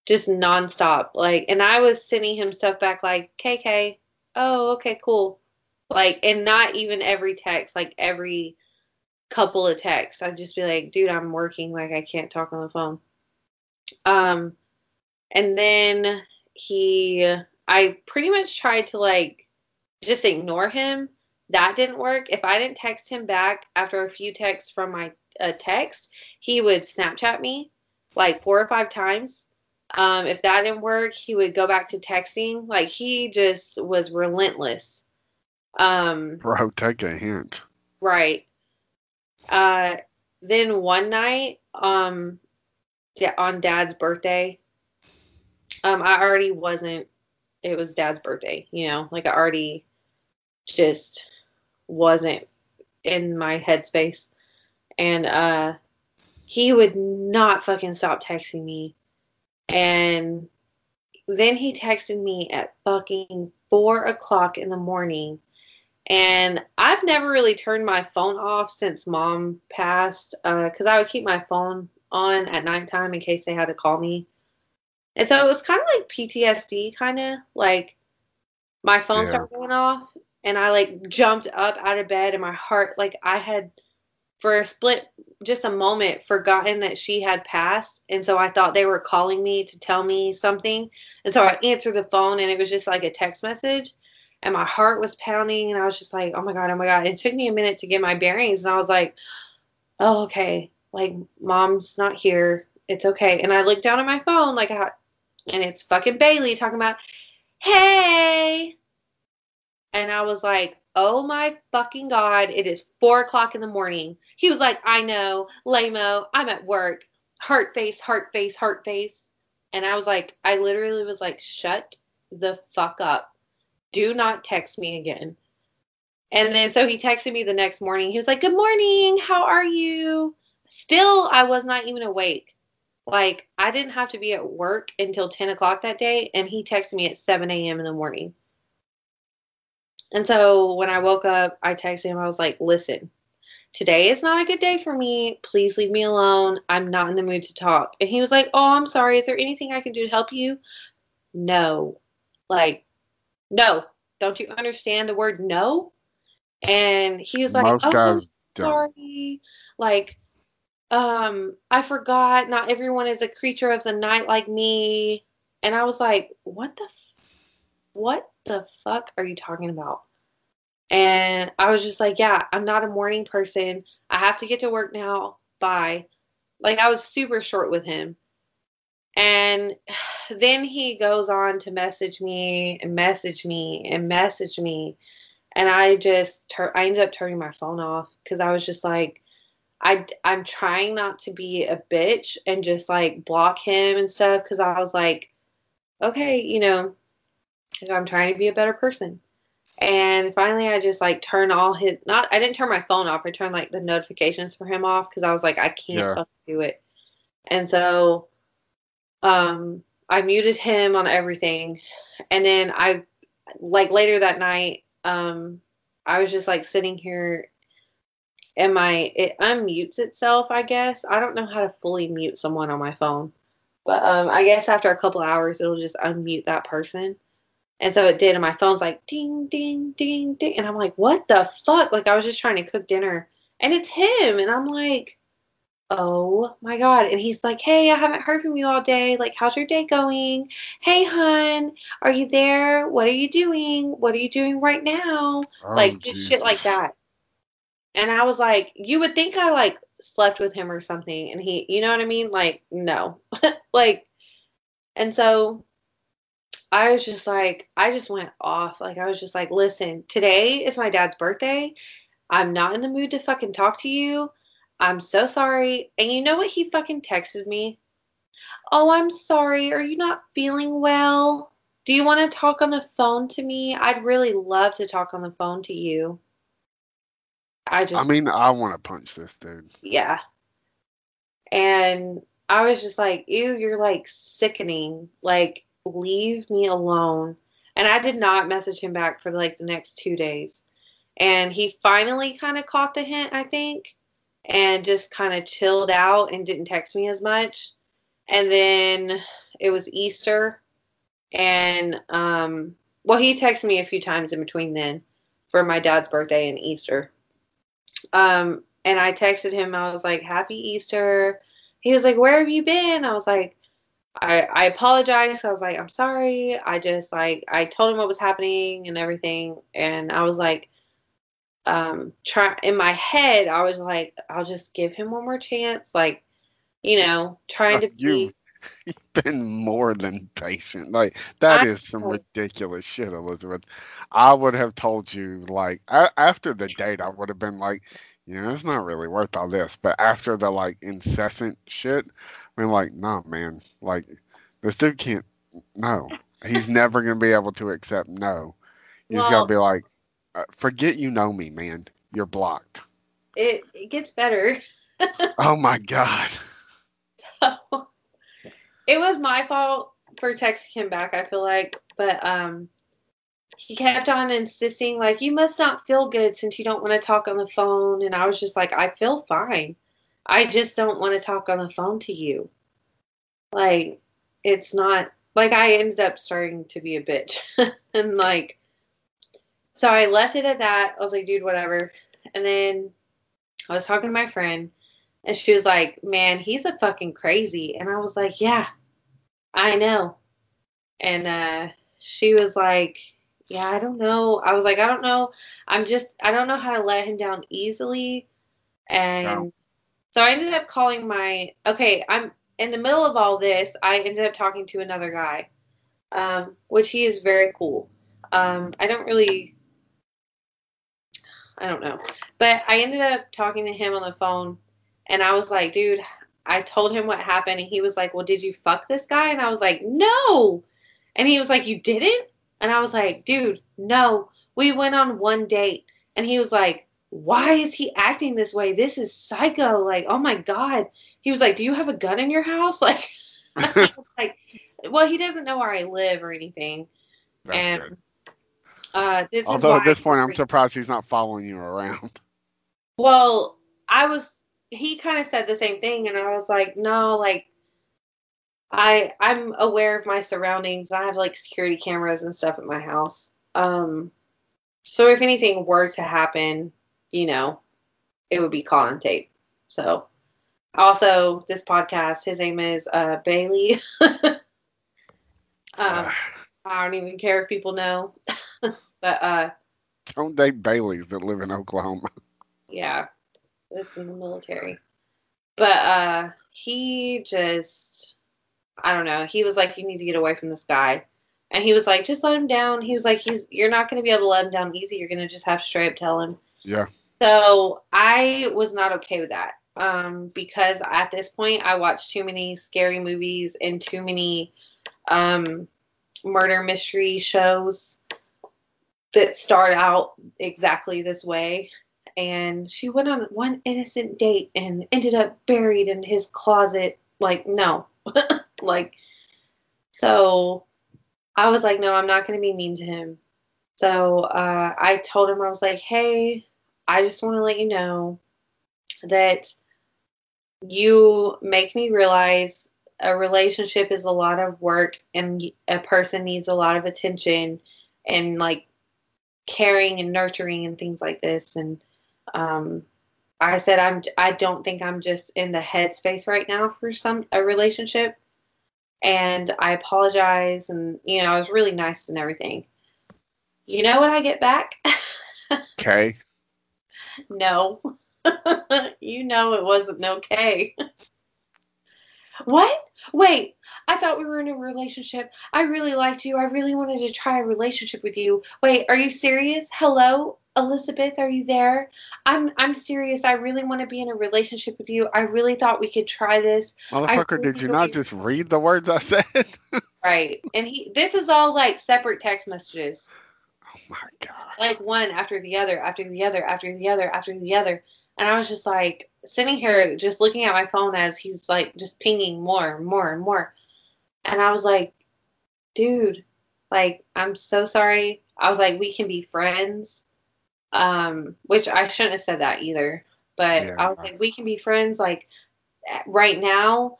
just nonstop. Like, and I was sending him stuff back like, KK, oh, okay, cool. Like, and not even every text, like every couple of texts. I'd just be like, dude, I'm working. Like, I can't talk on the phone. Um, and then he, I pretty much tried to like just ignore him. That didn't work. If I didn't text him back after a few texts from my uh, text, he would Snapchat me like four or five times. Um, if that didn't work, he would go back to texting. Like he just was relentless. Um, Bro, take a hint. right. Uh, then one night, um, on Dad's birthday, um, I already wasn't. It was Dad's birthday, you know, like I already just wasn't in my headspace, and uh, he would not fucking stop texting me, and then he texted me at fucking four o'clock in the morning. And I've never really turned my phone off since mom passed, uh, because I would keep my phone on at nighttime in case they had to call me. And so it was kind of like PTSD, kind of like my phone Yeah. started going off, and I like jumped up out of bed, and my heart, like I had for a split, just a moment, forgotten that she had passed, and so I thought they were calling me to tell me something, and so I answered the phone, and it was just like a text message, and my heart was pounding, and I was just like, oh my god, oh my god. It took me a minute to get my bearings, and I was like, oh okay, like mom's not here, it's okay, and I looked down at my phone, like, I, and it's fucking Bailey talking about, hey. And I was like, oh my fucking God, it is four o'clock in the morning. He was like, I know, Lamo, I'm at work. Heart face, heart face, heart face. And I was like, I literally was like, shut the fuck up. Do not text me again. And then so he texted me the next morning. He was like, Good morning. How are you? Still, I was not even awake. Like, I didn't have to be at work until 10 o'clock that day. And he texted me at 7 a.m. in the morning. And so when I woke up, I texted him. I was like, listen, today is not a good day for me. Please leave me alone. I'm not in the mood to talk. And he was like, oh, I'm sorry. Is there anything I can do to help you? No. Like, no. Don't you understand the word no? And he was like, Most oh, sorry. Like, um, I forgot. Not everyone is a creature of the night like me. And I was like, what the, f- what the fuck are you talking about? And I was just like, yeah, I'm not a morning person. I have to get to work now. Bye. Like, I was super short with him. And [sighs] then he goes on to message me and message me and message me. And I just, tur- I ended up turning my phone off because I was just like, I, I'm trying not to be a bitch and just like block him and stuff because I was like, okay, you know, I'm trying to be a better person. And finally, I just like turn all his not. I didn't turn my phone off. I turned like the notifications for him off because I was like, I can't Yeah. fucking do it. And so, um, I muted him on everything, and then I, like later that night, um, I was just like sitting here. And my it unmutes itself. I guess I don't know how to fully mute someone on my phone, but um, I guess after a couple hours, it'll just unmute that person. And so it did, and my phone's like ding, ding, ding, ding. And I'm like, what the fuck? Like, I was just trying to cook dinner, and it's him. And I'm like, oh my God. And he's like, hey, I haven't heard from you all day. Like, how's your day going? Hey, hun, are you there? What are you doing? What are you doing right now? Oh, like, just shit like that. And I was like, you would think I like slept with him or something. And he, you know what I mean? Like, no. [laughs] like, and so I was just like, I just went off. Like, I was just like, listen, today is my dad's birthday. I'm not in the mood to fucking talk to you. I'm so sorry. And you know what he fucking texted me? Oh, I'm sorry. Are you not feeling well? Do you want to talk on the phone to me? I'd really love to talk on the phone to you. I just I mean, I want to punch this dude. yeah. And I was just like, ew, you're like sickening. Like, leave me alone. And I did not message him back for like the next two days. And he finally kind of caught the hint, I think, and just kind of chilled out and didn't text me as much. And then it was Easter. And, um, well, he texted me a few times in between then. for my dad's birthday and Easter. Um, and I texted him. I was like, "Happy Easter." He was like, "Where have you been?" I was like, "I I apologized." I was like, "I'm sorry." I just like I told him what was happening and everything, and I was like, um, try in my head. I was like, "I'll just give him one more chance." Like, you know, trying to be. [laughs] You've been more than patient. Like that I is some ridiculous shit, Elizabeth. I would have told you like a- after the date, I would have been like, you know, it's not really worth all this. But after the like incessant shit, I mean, like, no, man, like this dude can't. No, he's never gonna be able to accept no. You just Well- gotta be like, uh, forget you know me, man. You're blocked. It it gets better. [laughs] Oh my god. So it was my fault for texting him back, I feel like. But um he kept on insisting like you must not feel good since you don't want to talk on the phone and I was just like I feel fine. I just don't want to talk on the phone to you. Like it's not like I ended up starting to be a bitch. [laughs] and like so I left it at that. I was like, dude, whatever. And then I was talking to my friend and she was like, Man, he's a fucking crazy. And I was like, Yeah, I know. And uh, she was like, Yeah, I don't know. I was like, I don't know. I'm just, I don't know how to let him down easily. And Wow. so I ended up calling my, okay, I'm in the middle of all this. I ended up talking to another guy, um, which he is very cool. Um, I don't really, I don't know. But I ended up talking to him on the phone and I was like, dude, I told him what happened and he was like, well, did you fuck this guy? And I was like, no. And he was like, you didn't? And I was like, dude, no. We went on one date and he was like, why is he acting this way? This is psycho. Like, oh my God. He was like, do you have a gun in your house? [laughs] Like, [laughs] like, well, he doesn't know where I live or anything. That's and good. Uh, this is Although at this point, I'm surprised he's not following you around. [laughs] Well, I was he kind of said the same thing and I was like, "No, like I I'm aware of my surroundings. I have like security cameras and stuff at my house. Um so if anything were to happen, you know, it would be caught on tape. So also this podcast, his name is uh Bailey. [laughs] um [sighs] I don't even care if people know. [laughs] [laughs] but uh Don't date Baileys that live in Oklahoma. yeah it's in the military. But uh he just i don't know he was like you need to get away from this guy. And he was like just let him down. He was like he's you're not going to be able to let him down easy. You're going to just have to straight up tell him. Yeah. so i was not okay with that um because at this point i watched too many scary movies and too many um murder mystery shows that start out exactly this way. And she went on one innocent date and ended up buried in his closet. Like no. [laughs] Like so i was like no i'm not going to be mean to him. So uh, i told him i was like hey i just want to let you know that you make me realize a relationship is a lot of work and a person needs a lot of attention and like caring and nurturing and things like this. And um i said i'm i don't think i'm just in the headspace right now for some a relationship. And i apologize and you know i was really nice and everything. You know what i get back? [laughs] Okay. no. [laughs] You know it wasn't okay. [laughs] What wait i thought we were in a relationship. I really liked you. I really wanted to try a relationship with you. Wait are you serious? Hello elizabeth are you there? I'm i'm serious. I really want to be in a relationship with you. I really thought we could try this. Motherfucker, did you not just read the words I said? [laughs] right and he this was all like separate text messages. Oh my god. like one after the other after the other after the other after the other. And i was just like sitting here just looking at my phone as he's like just pinging more and more and more. And i was like dude like i'm so sorry. I was like we can be friends. Um which i shouldn't have said that either. But i was like we can be friends like right now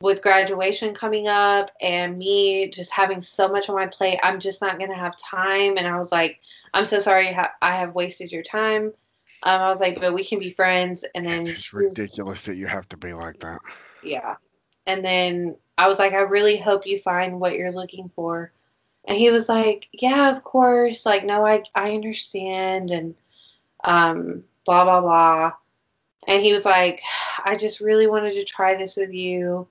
with graduation coming up and me just having so much on my plate, I'm just not going to have time. And I was like, I'm so sorry I have wasted your time. Um, I was like, but we can be friends. And then it's ridiculous that you have to be like that. Yeah. And then I was like, I really hope you find what you're looking for. And he was like, Yeah, of course. Like, no, I I understand and um blah blah blah. And he was like, I just really wanted to try this with you.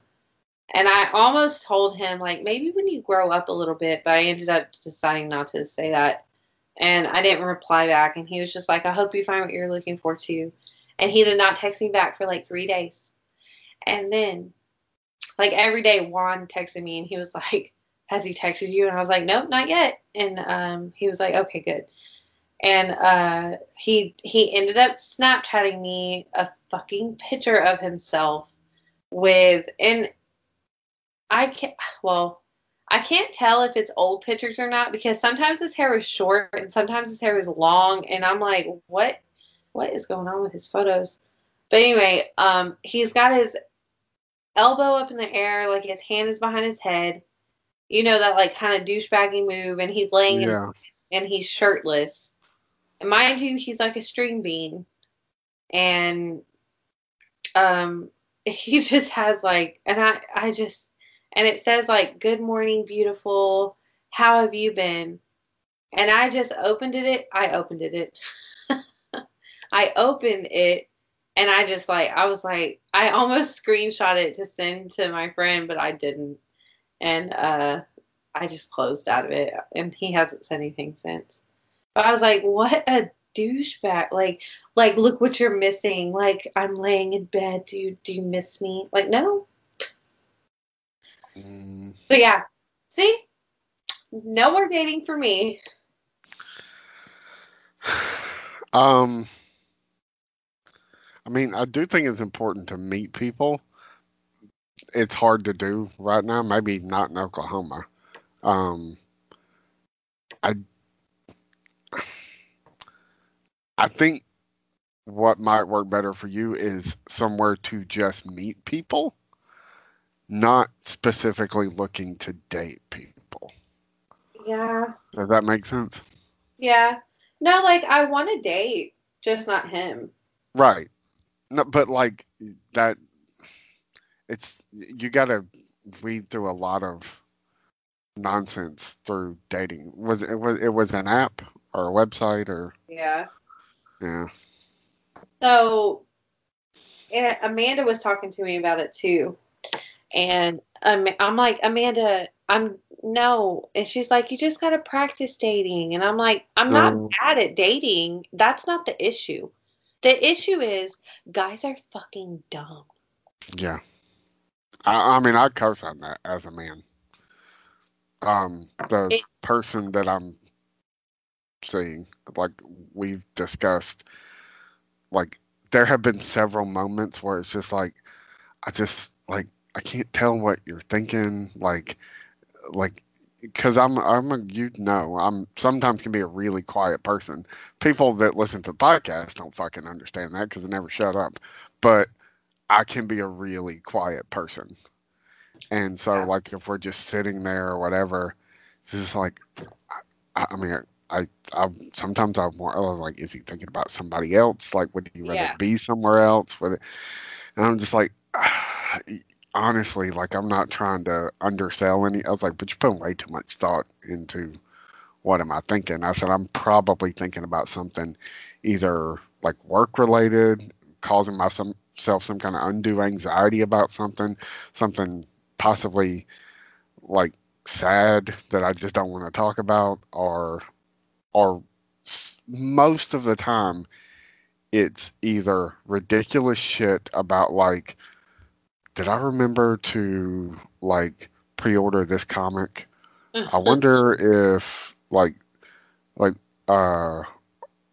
And I almost told him, like, maybe when you grow up a little bit, but I ended up deciding not to say that. And I didn't reply back. And he was just like, I hope you find what you're looking for too. And he did not text me back for like three days. And then, like, every day, Juan texted me and he was like, Has he texted you? And I was like, Nope, not yet. And um, he was like, Okay, good. And uh, he he ended up Snapchatting me a fucking picture of himself with and I can't well I can't tell if it's old pictures or not because sometimes his hair is short and sometimes his hair is long and I'm like what? What is going on with his photos? But anyway um he's got his elbow up in the air like his hand is behind his head. You know that like kind of douchebaggy move and he's laying yeah. in, and he's shirtless. And mind you he's like a string bean. And um [laughs] he just has like and i i just and it says like good morning beautiful. How have you been? And i just opened it i opened it. [laughs] I opened it and i just like i was like i almost screenshot it to send to my friend but i didn't. And uh i just closed out of it and he hasn't said anything since. But i was like what a douchebag. Like like look what you're missing. Like i'm laying in bed. Do you do you miss me? Like no Mm. So yeah, see, no more dating for me. [sighs] Um, I mean, I do think it's important to meet people. It's hard to do right now. Maybe not in Oklahoma. Um, I I think what might work better for you is somewhere to just meet people not specifically looking to date people. Yeah. Does that make sense? Yeah. No, like I want to date, just not him. Right. No, but like that it's you got to read through a lot of nonsense through dating. Was it was it was an app or a website or Yeah. Yeah. So eh, Amanda was talking to me about it too. And um, I'm like, Amanda, I'm no. And she's like, you just got to practice dating. And I'm like, I'm not um, bad at dating. That's not the issue. The issue is guys are fucking dumb. Yeah. I, I mean, I curse on that as a man. Um, the it, person that I'm seeing, like we've discussed, like there have been several moments where it's just like, I just like I can't tell what you're thinking. Like, like, because I'm I'm a you know I'm sometimes can be a really quiet person. People that listen to the podcast don't fucking understand that because they never shut up. But I can be a really quiet person, and so yeah. like if we're just sitting there or whatever, it's just like, I, I mean. I, I sometimes I want I was like, is he thinking about somebody else? Like, would he rather yeah. be somewhere else? With it, and I'm just like, [sighs] honestly, like I'm not trying to undersell any. I was like, but you're putting way too much thought into what am I thinking? I said I'm probably thinking about something either like work related, causing myself some kind of undue anxiety about something, something possibly like sad that I just don't want to talk about, or or most of the time it's either ridiculous shit about like did I remember to like pre-order this comic? I wonder if like like uh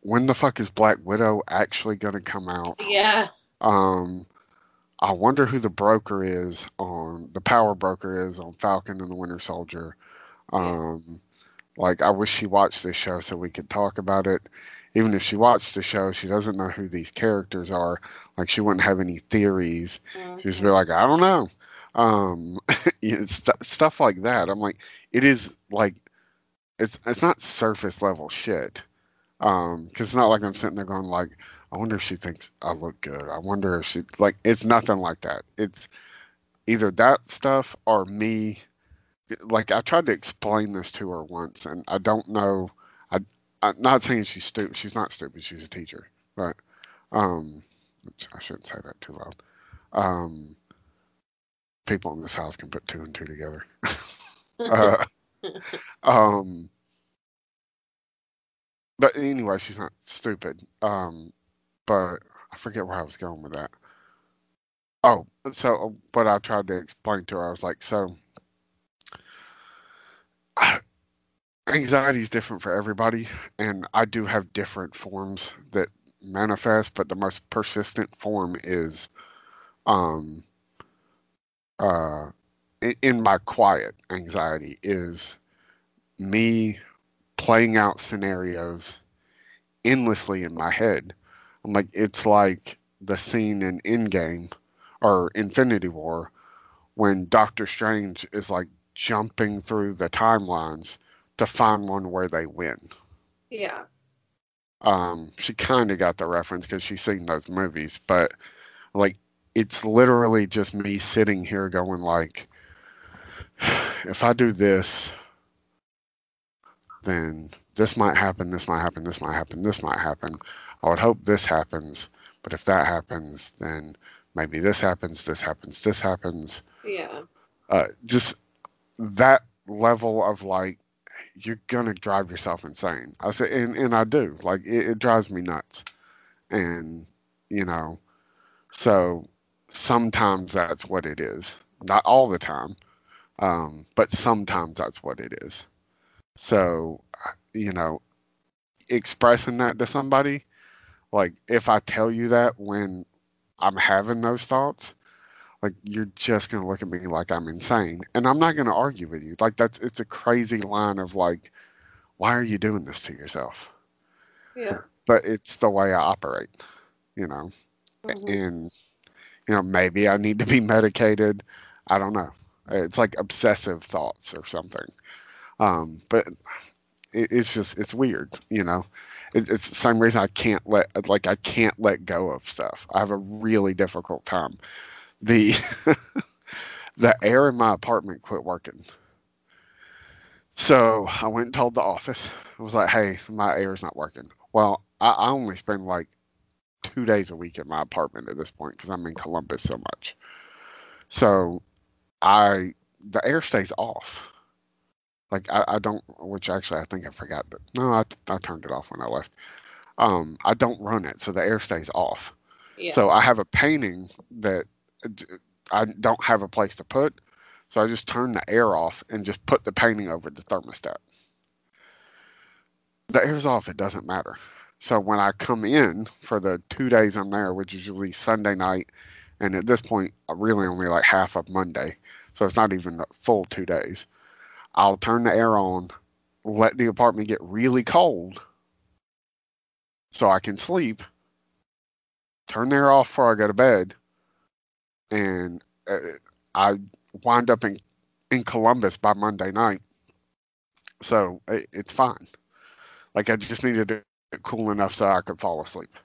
when the fuck is Black Widow actually gonna come out? Yeah. Um I wonder who the broker is on the power broker is on Falcon and the Winter Soldier. Um like I wish she watched this show so we could talk about it even if she watched the show, she doesn't know who these characters are. Like she wouldn't have any theories. Mm-hmm. She'd just be like, I don't know. Um, [laughs] st- stuff like that. I'm like, it is like, it's it's not surface level shit. Um, because it's not like I'm sitting there going like, I wonder if she thinks I look good. I wonder if she like. It's nothing like that. It's either that stuff or me. Like I tried to explain this to her once, and I don't know. I'm not saying she's stupid. She's not stupid. She's a teacher, right? Um, I shouldn't say that too loud. Um, people in this house can put two and two together. [laughs] uh, [laughs] um, but anyway, she's not stupid. Um, but I forget where I was going with that. Oh, so what I tried to explain to her, I was like, so anxiety is different for everybody, and I do have different forms that manifest, but the most persistent form is um uh in my quiet anxiety is me playing out scenarios endlessly in my head. I'm like it's like the scene in Endgame or Infinity War when Doctor Strange is like jumping through the timelines to find one where they win. Yeah. Um, she kind of got the reference because she's seen those movies, but like it's literally just me sitting here going like, [sighs] if I do this, then this might happen, this might happen, this might happen, this might happen. I would hope this happens, but if that happens, then maybe this happens, this happens, this happens. Yeah. Uh, just that level of like you're gonna drive yourself insane. I said, and, and I do. Like it, it drives me nuts, and you know, so sometimes that's what it is. Not all the time, um, but sometimes that's what it is. So, you know, expressing that to somebody, like if I tell you that when I'm having those thoughts, like you're just gonna look at me like I'm insane, and I'm not gonna argue with you. Like that's it's a crazy line of like, why are you doing this to yourself? Yeah. But it's the way I operate, you know, Mhm. and you know maybe I need to be medicated. I don't know. It's like obsessive thoughts or something. Um, but it, it's just it's weird, you know. It, it's the same reason I can't let like I can't let go of stuff. I have a really difficult time the [laughs] the air in my apartment quit working. So I went and told the office. I was like, "Hey, my air is not working." Well, I, I only spend like two days a week in my apartment at this point because I'm in Columbus so much. So I the air stays off. Like I, I don't, which actually I think I forgot. But no, I, I turned it off when I left. Um, I don't run it, so the air stays off. Yeah. So I have a painting that I don't have a place to put. So I just turn the air off and just put the painting over the thermostat. The air's off, it doesn't matter. So when I come in for the two days I'm there, which is usually Sunday night, and at this point, uh, really only like half of Monday, so it's not even a full two days, I'll turn the air on, let the apartment get really cold so I can sleep, turn the air off before I go to bed, and uh, I wind up in in Columbus by Monday night. So it, it's fine. Like I just needed it cool enough so I could fall asleep.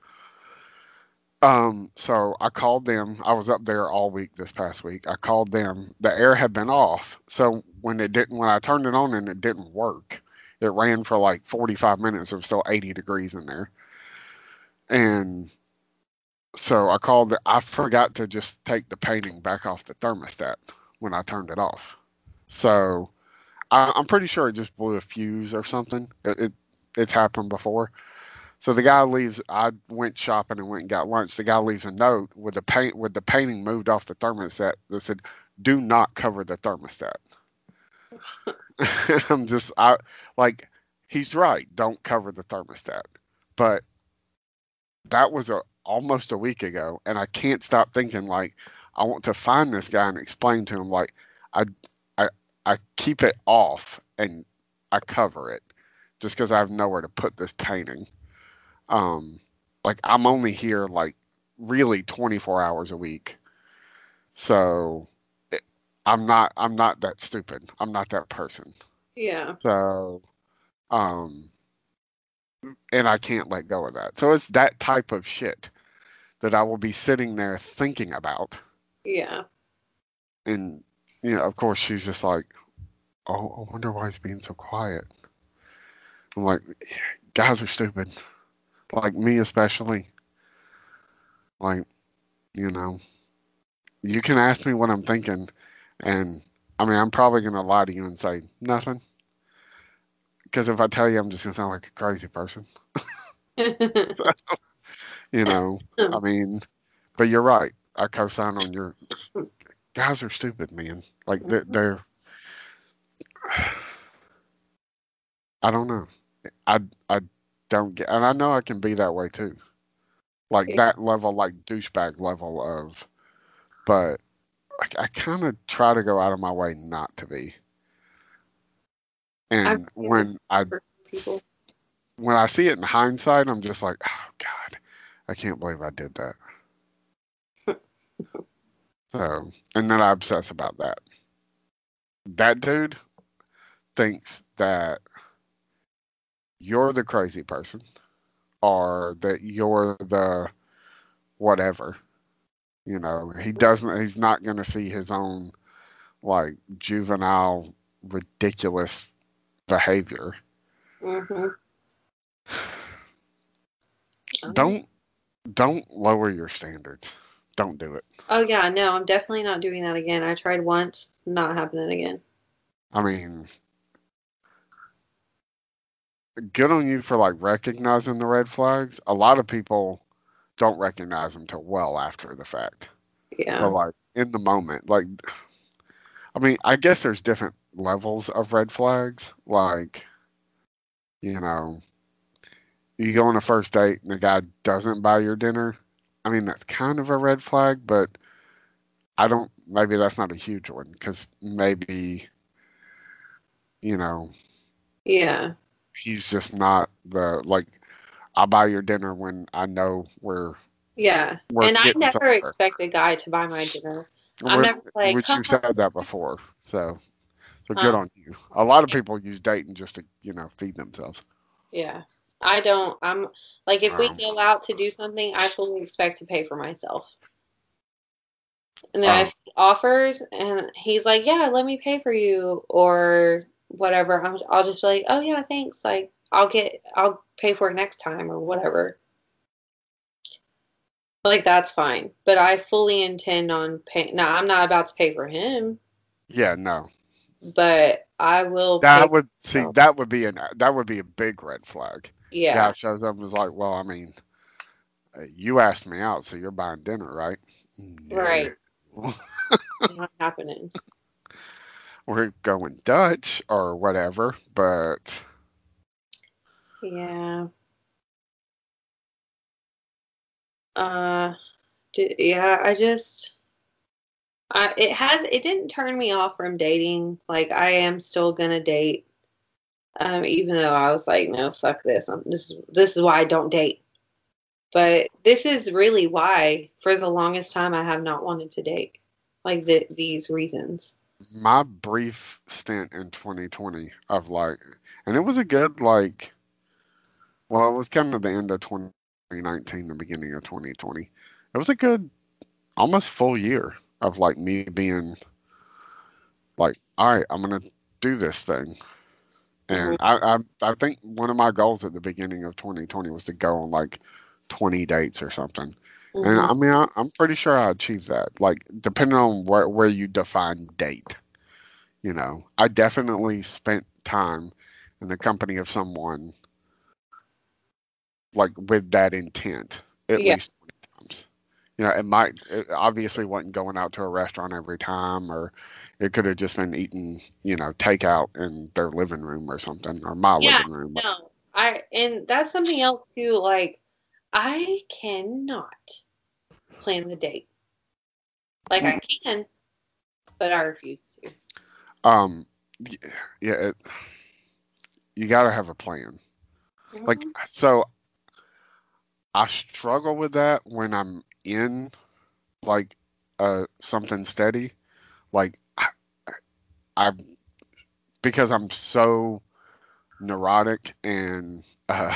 Um, so I called them. I was up there all week this past week. I called them. The air had been off. So when it didn't when I turned it on and it didn't work, it ran for like 45 minutes. It was still 80 degrees in there. And so I called. The, I forgot to just take the painting back off the thermostat when I turned it off. So I, I'm pretty sure it just blew a fuse or something. It, it it's happened before. So the guy leaves. I went shopping and went and got lunch. The guy leaves a note with the paint with the painting moved off the thermostat that said, "Do not cover the thermostat." [laughs] I'm just I like he's right. Don't cover the thermostat. But that was a almost a week ago, and I can't stop thinking like I want to find this guy and explain to him like I I I keep it off and I cover it just because I have nowhere to put this painting. Um, like I'm only here like really 24 hours a week, so it, I'm not I'm not that stupid. I'm not that person. Yeah. So um and I can't let go of that. So it's that type of shit that I will be sitting there thinking about. Yeah. And you know, of course she's just like, Oh, I wonder why he's being so quiet. I'm like, guys are stupid. Like me especially. Like, you know, you can ask me what I'm thinking and I mean I'm probably gonna lie to you and say nothing. Because if I tell you I'm just gonna sound like a crazy person. [laughs] you know. I [laughs] mean but you're right. I co sign on your guys are stupid, man. Like they're, mm-hmm. they're I don't know. I I don't get, and I know I can be that way too. Like Yeah. that level, like douchebag level of, but I, I kind of try to go out of my way not to be. And I've when I people. when I see it in hindsight, I'm just like, oh God, I can't believe I did that. [laughs] so, and then I obsess about that. That dude thinks that you're the crazy person or that you're the whatever. You know, he doesn't, he's not going to see his own like juvenile, ridiculous behavior. hmm don't don't lower your standards. Don't do it. Oh yeah, no, I'm definitely not doing that again. I tried once, not happening again. I mean, good on you for like recognizing the red flags. A lot of people don't recognize them till well after the fact. Yeah. But like in the moment, like I mean, I guess there's different levels of red flags. Like, you know, you go on a first date and the guy doesn't buy your dinner. I mean, that's kind of a red flag, but I don't. Maybe that's not a huge one because maybe, you know, Yeah. he's just not the like. I buy your dinner when I know we're Yeah. we're and I never somewhere. expect a guy to buy my dinner. I'm never like, which [laughs] you've said that before. So, so good on you. A lot of people use dating just to you know feed themselves. Yeah. I don't I'm like if we Um, go out to do something, I fully expect to pay for myself. And then Um, he offers and he's like, "Yeah, let me pay for you," or whatever, I'm, I'll just be like, "Oh yeah, thanks." Like I'll get, I'll pay for it next time or whatever. Like that's fine, but I fully intend on paying. Now I'm not about to pay for him, Yeah, no, but I will. that would see that would be an that would be a big red flag. yeah, Guy shows up and is like, well, I mean, uh, you asked me out, so you're buying dinner, right? Right. No. not happening. [laughs] We're going Dutch or whatever, but Yeah. Uh, d- yeah, I just, I it has it didn't turn me off from dating. Like I am still gonna date, um, even though I was like, no, fuck this. Um this is this is why I don't date. But this is really why, for the longest time, I have not wanted to date, like the, these reasons. my brief stint in 2020 of like, and it was a good like, well, it was kind of the end of 2019, the beginning of 2020. It was a good, almost full year of like me being like, all right, I'm gonna do this thing. And I, I, I think one of my goals at the beginning of 2020 was to go on like 20 dates or something. And Mhm. I mean, I, I'm pretty sure I achieved that. Like, depending on where, where you define date, you know, I definitely spent time in the company of someone like with that intent at Yeah. least 20 times. You know, it might, it obviously wasn't going out to a restaurant every time, or it could have just been eating, you know, takeout in their living room or something, or my Yeah, living room. No, I and that's something else too. Like, I cannot plan the date. Like I can, but I refuse to. Um, yeah, it, you got to have a plan. like Mhm. so i struggle with that when i'm in like uh something steady like I- I because I'm so neurotic and uh,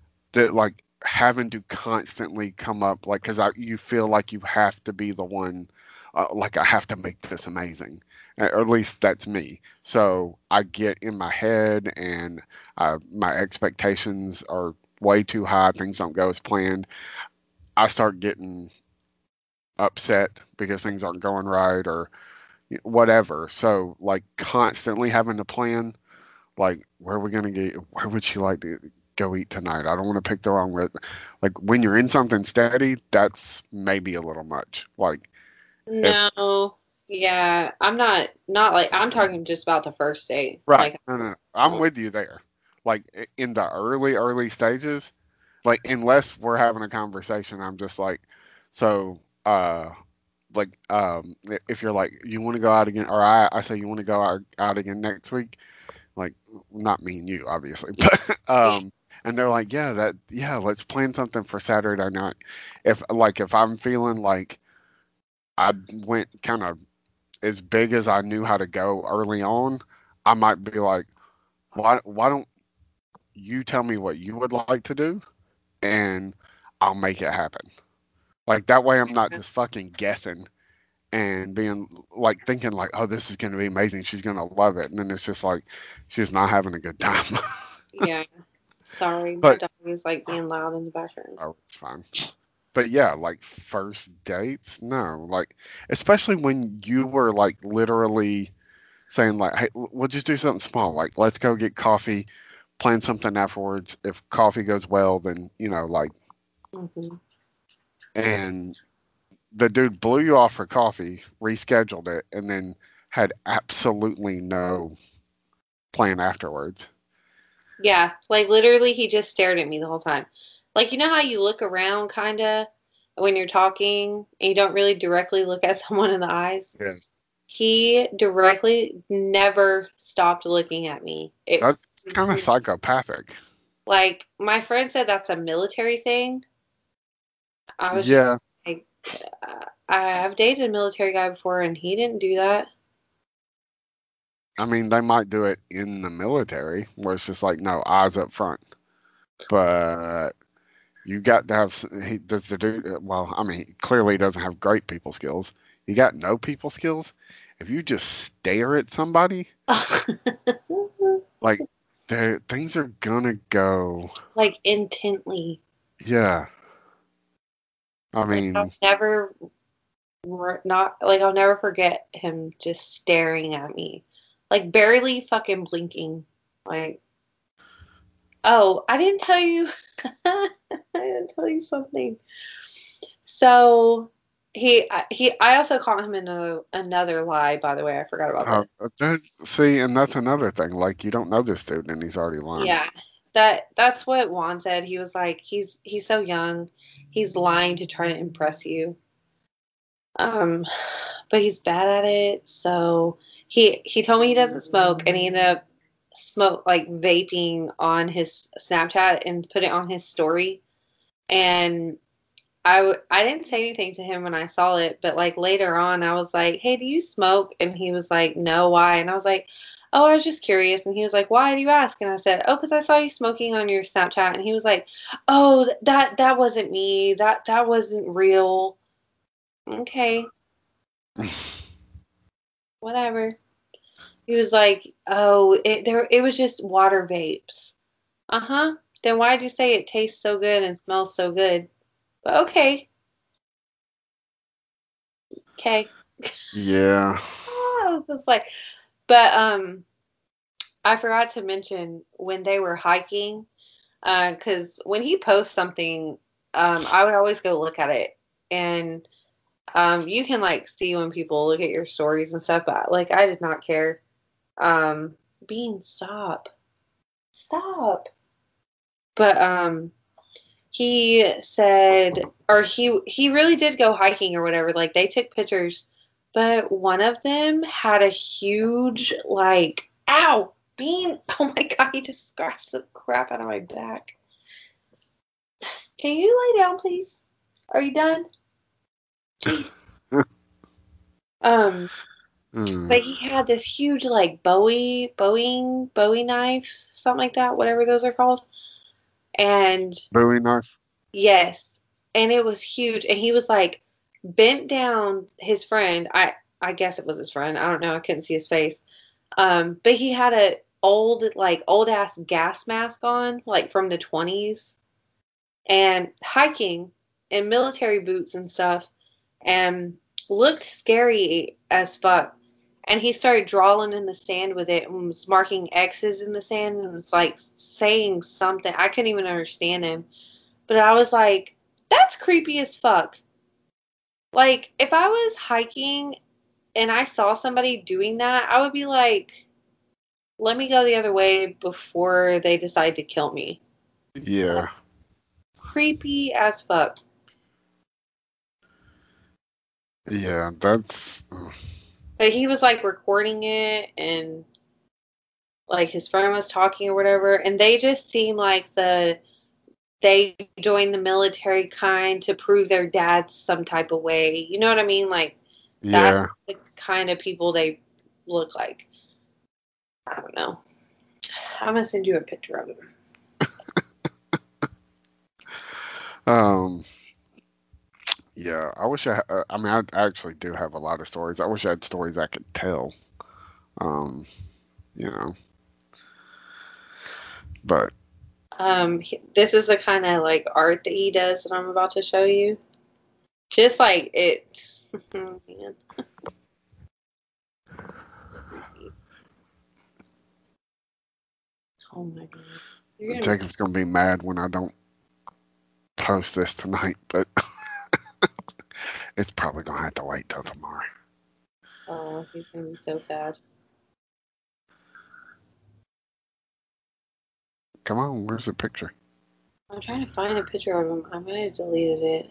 [laughs] that like having to constantly come up like because I you feel like you have to be the one uh, like I have to make this amazing. Or at least that's me. So I get in my head and uh, my expectations are way too high things don't go as planned I start getting upset because things aren't going right or whatever so like constantly having to plan like where are we going to get where would she like to go eat tonight. I don't want to pick the wrong with like when you're in something steady, that's maybe a little much. Like No. yeah. I'm not not like I'm talking just about the first date. right. Like no, no, no. I'm with you there. Like in the early early stages, like unless we're having a conversation, I'm just like so uh like um if you're like you want to go out again or I I say you want to go out, out again next week, like not me and you obviously, [laughs] but um and they're like, yeah, that, yeah, let's plan something for Saturday night. If like if I'm feeling like I went kind of as big as I knew how to go early on, I might be like, why, why don't you tell me what you would like to do, and I'll make it happen. Like that way, I'm not just fucking guessing and being like thinking like, oh, this is gonna be amazing. She's gonna love it, and then it's just like she's not having a good time. [laughs] yeah. Sorry, But- my dog is like being loud in the background. Oh, it's fine. But yeah, like first dates, no. Like especially when you were like literally saying like, "Hey, we'll just do something small. Like let's go get coffee, plan something afterwards. If coffee goes well, then you know, like." hmm And the dude blew you off for coffee, rescheduled it, and then had absolutely no plan afterwards. Yeah, like literally, he just stared at me the whole time. Like you know how you look around, kind of, when you're talking, and you don't really directly look at [laughs] someone in the eyes. Yeah. He directly never stopped looking at me. It, That's Kind of psychopathic. like my friend said, that's a military thing. I was Yeah. just like, uh, I've dated a military guy before, and he didn't do that. I mean, they might do it in the military where it's just like, no, eyes up front. But you got to have, he does the dude, well, I mean, he clearly doesn't have great people skills. You got no people skills. If you just stare at somebody, [laughs] like, things are gonna go, like intently. yeah. I Like, mean, I'll never, not like I'll never forget him just staring at me, like barely fucking blinking. Like, oh, I didn't tell you. [laughs] I didn't tell you something. So he, he, I also caught him in a, another lie. By the way, I forgot about that. uh, that, see, and that's another thing. Like, you don't know this dude, and he's already lying. Yeah. That that's what Juan said. He was like, he's he's so young, he's lying to try to impress you. Um, but he's bad at it. So he he told me he doesn't smoke, and he ended up smoke like vaping on his Snapchat and put it on his story. And I w- I didn't say anything to him when I saw it, but like later on, I was like, "Hey, do you smoke?" And he was like, "No, why?" And I was like, "Oh, I was just curious." And he was like, "Why do you ask?" And I said, "Oh, because I saw you smoking on your Snapchat." And he was like, "Oh, th- that that wasn't me. That that wasn't real." Okay, [laughs] whatever. He was like, "Oh, it there it was just water vapes." Uh huh. Then why'd you say it tastes so good and smells so good? But okay. Okay. yeah. [laughs] I was just like, but um, I forgot to mention when they were hiking, because when he posts something, um, I would always go look at it, and um, you can like see when people look at your stories and stuff. But like, I did not care. Um, Bean, stop, stop. But um, he said, or he he really did go hiking or whatever. Like they took pictures but one of them had a huge like ow bean [laughs] oh my god he just scratched the crap out of my back can you lay down please are you done [laughs] um Mm. But he had this huge like Bowie Boeing Bowie knife, something like that, whatever those are called. And Bowie knife. yes, and it was huge. And he was like bent down. His friend, I I guess it was his friend. I don't know. I couldn't see his face. Um, but he had a old like old ass gas mask on, like from the twenties, and hiking in military boots and stuff, and looked scary as fuck and he started drawing in the sand with it and was marking X's in the sand and was like saying something. I couldn't even understand him. But I was like, that's creepy as fuck. Like, if I was hiking and I saw somebody doing that, I would be like, let me go the other way before they decide to kill me. Yeah. Creepy as fuck. Yeah, that's But he was like recording it and like his friend was talking or whatever and they just seem like the they joined the military kind to prove their dads some type of way. You know what I mean? Like yeah. the kind of people they look like. I don't know. I'm gonna send you a picture of him. [laughs] Um. Yeah, I wish I. Uh, I mean, I actually do have a lot of stories. I wish I had stories I could tell. Um, you know. But Um, he- this is the kind of like art that he does that I'm about to show you. Just like it. [laughs] Man. [laughs] Oh my god. Gonna- Jacob's gonna be mad when I don't post this tonight. But [laughs] it's probably gonna have to wait till tomorrow. Oh, he's gonna be so sad. Come on, where's the picture? I'm trying to find a picture of him. I might have deleted it.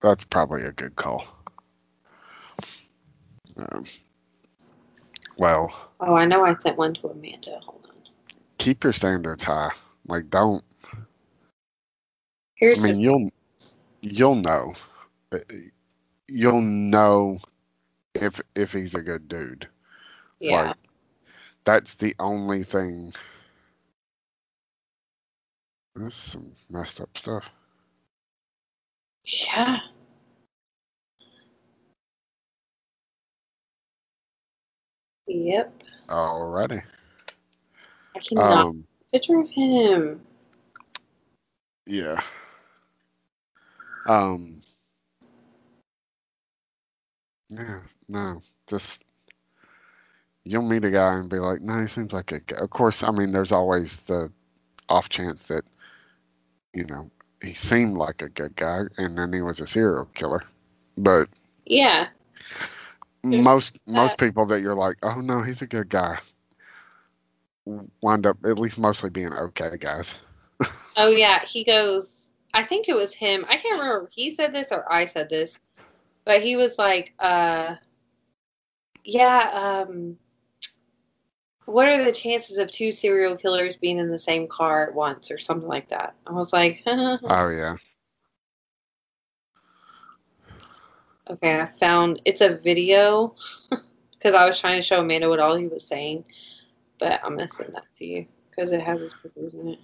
That's probably a good call. Um, well, Oh, I know I sent one to Amanda. Hold on. keep your standards high. Like, don't. Here's I mean, his you'll you'll know. You'll know if if he's a good dude. yeah. Like, that's the only thing. This is some messed up stuff. Yeah. Yep. Alrighty. I cannot Um. picture of him. Yeah. Um. Yeah. No. Just you'll meet a guy and be like, "No, he seems like a." Guy. Of course, I mean, there's always the off chance that you know he seemed like a good guy and then he was a serial killer. But Yeah. There's most most that. people that you're like, "Oh no, he's a good guy," wind up at least mostly being okay guys. Oh yeah. He goes. I think it was him. I can't remember. if He said this or I said this, but he was like, uh, "Yeah. Um, what are the chances of two serial killers being in the same car at once, or something like that?" I was like, [laughs] Oh yeah. Okay, I found it's a video [laughs] because I was trying to show Amanda what all he was saying, but I'm gonna send that to you because it has his pictures in it.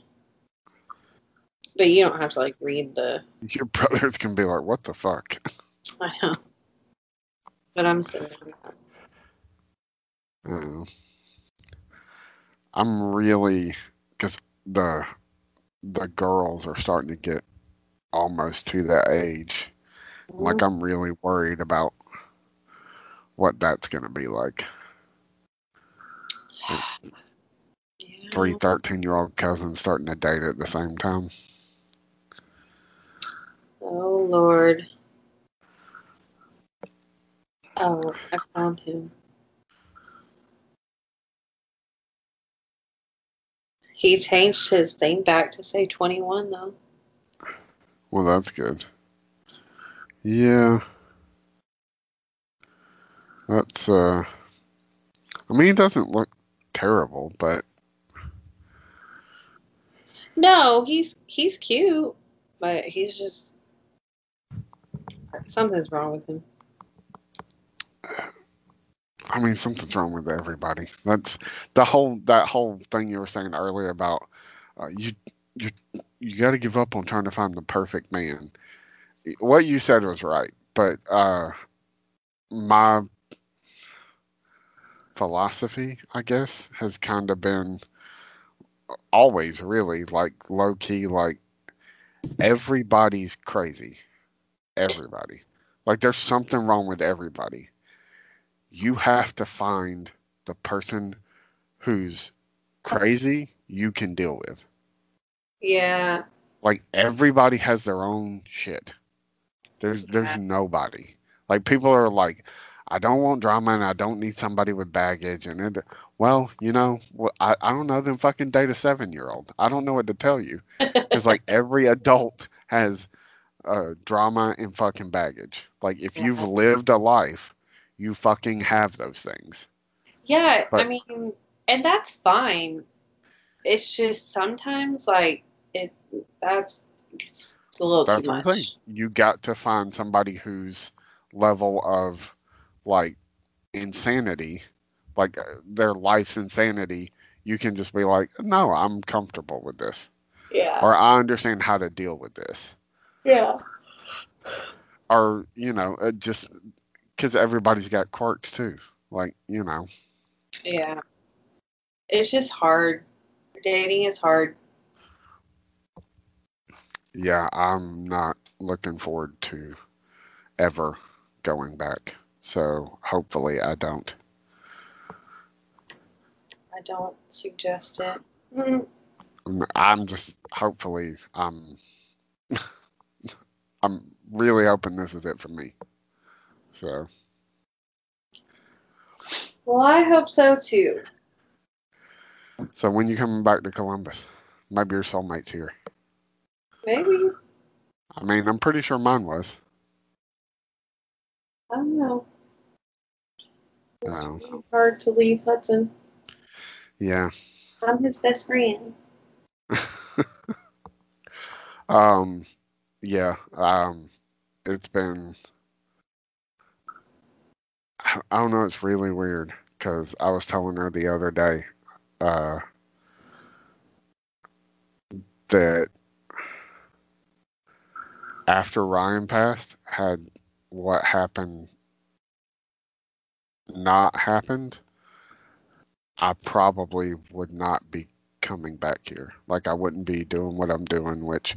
But you don't have to like read the. Your brothers can be like, "What the fuck?" [laughs] [laughs] I know. But I'm that. Uh, I'm really because the the girls are starting to get almost to that age. Like I'm really worried about what that's gonna be like. [sighs] Yeah. Three 13 year old cousins starting to date at the same time. Oh Lord. Oh, I found him. He changed his thing back to say 21 though. Well, that's good. Yeah. That's uh. I mean, he doesn't look terrible, but No, he's he's cute, but he's just something's wrong with him. I mean, something's wrong with everybody. That's the whole that whole thing you were saying earlier about uh, you you you got to give up on trying to find the perfect man. What you said was right, but uh, my philosophy, I guess, has kind of been always really like low key, like everybody's crazy. Everybody. Like there's something wrong with everybody. You have to find the person who's crazy you can deal with. Yeah. Like everybody has their own shit. There's there's Yeah. nobody. Like people are like, I don't want drama and I don't need somebody with baggage and it. Well, you know, well, I I don't know. them fucking date a seven year old. I don't know what to tell you. [laughs] Because like every adult has uh, drama and fucking baggage. Like if you've lived a life, you fucking have those things. Yeah, I mean, and that's fine. It's just sometimes like it that's it's a little That's too much. You got to find somebody whose level of like insanity, like uh, their life's insanity, you can just be like, no, I'm comfortable with this, Yeah. or I understand how to deal with this, Yeah. or you know, uh, just because everybody's got quirks too. Like you know, Yeah. It's just hard. Dating is hard. yeah, I'm not looking forward to ever going back. So hopefully I don't. I don't suggest it. Mm, I'm- I'm just hopefully I'm [laughs] I'm really hoping this is it for me. So Well, I hope so too. so when you coming back to Columbus? Maybe your soulmate's here. Maybe. I mean, I'm pretty sure mine was. I don't know. It's really hard to leave Hudson. Yeah. I'm his best friend. [laughs] um yeah, um it's been I don't know, it's really weird cuz I was telling her the other day uh that after Ryan passed, had what happened not happened, I probably would not be coming back here. Like I wouldn't be doing what I'm doing, which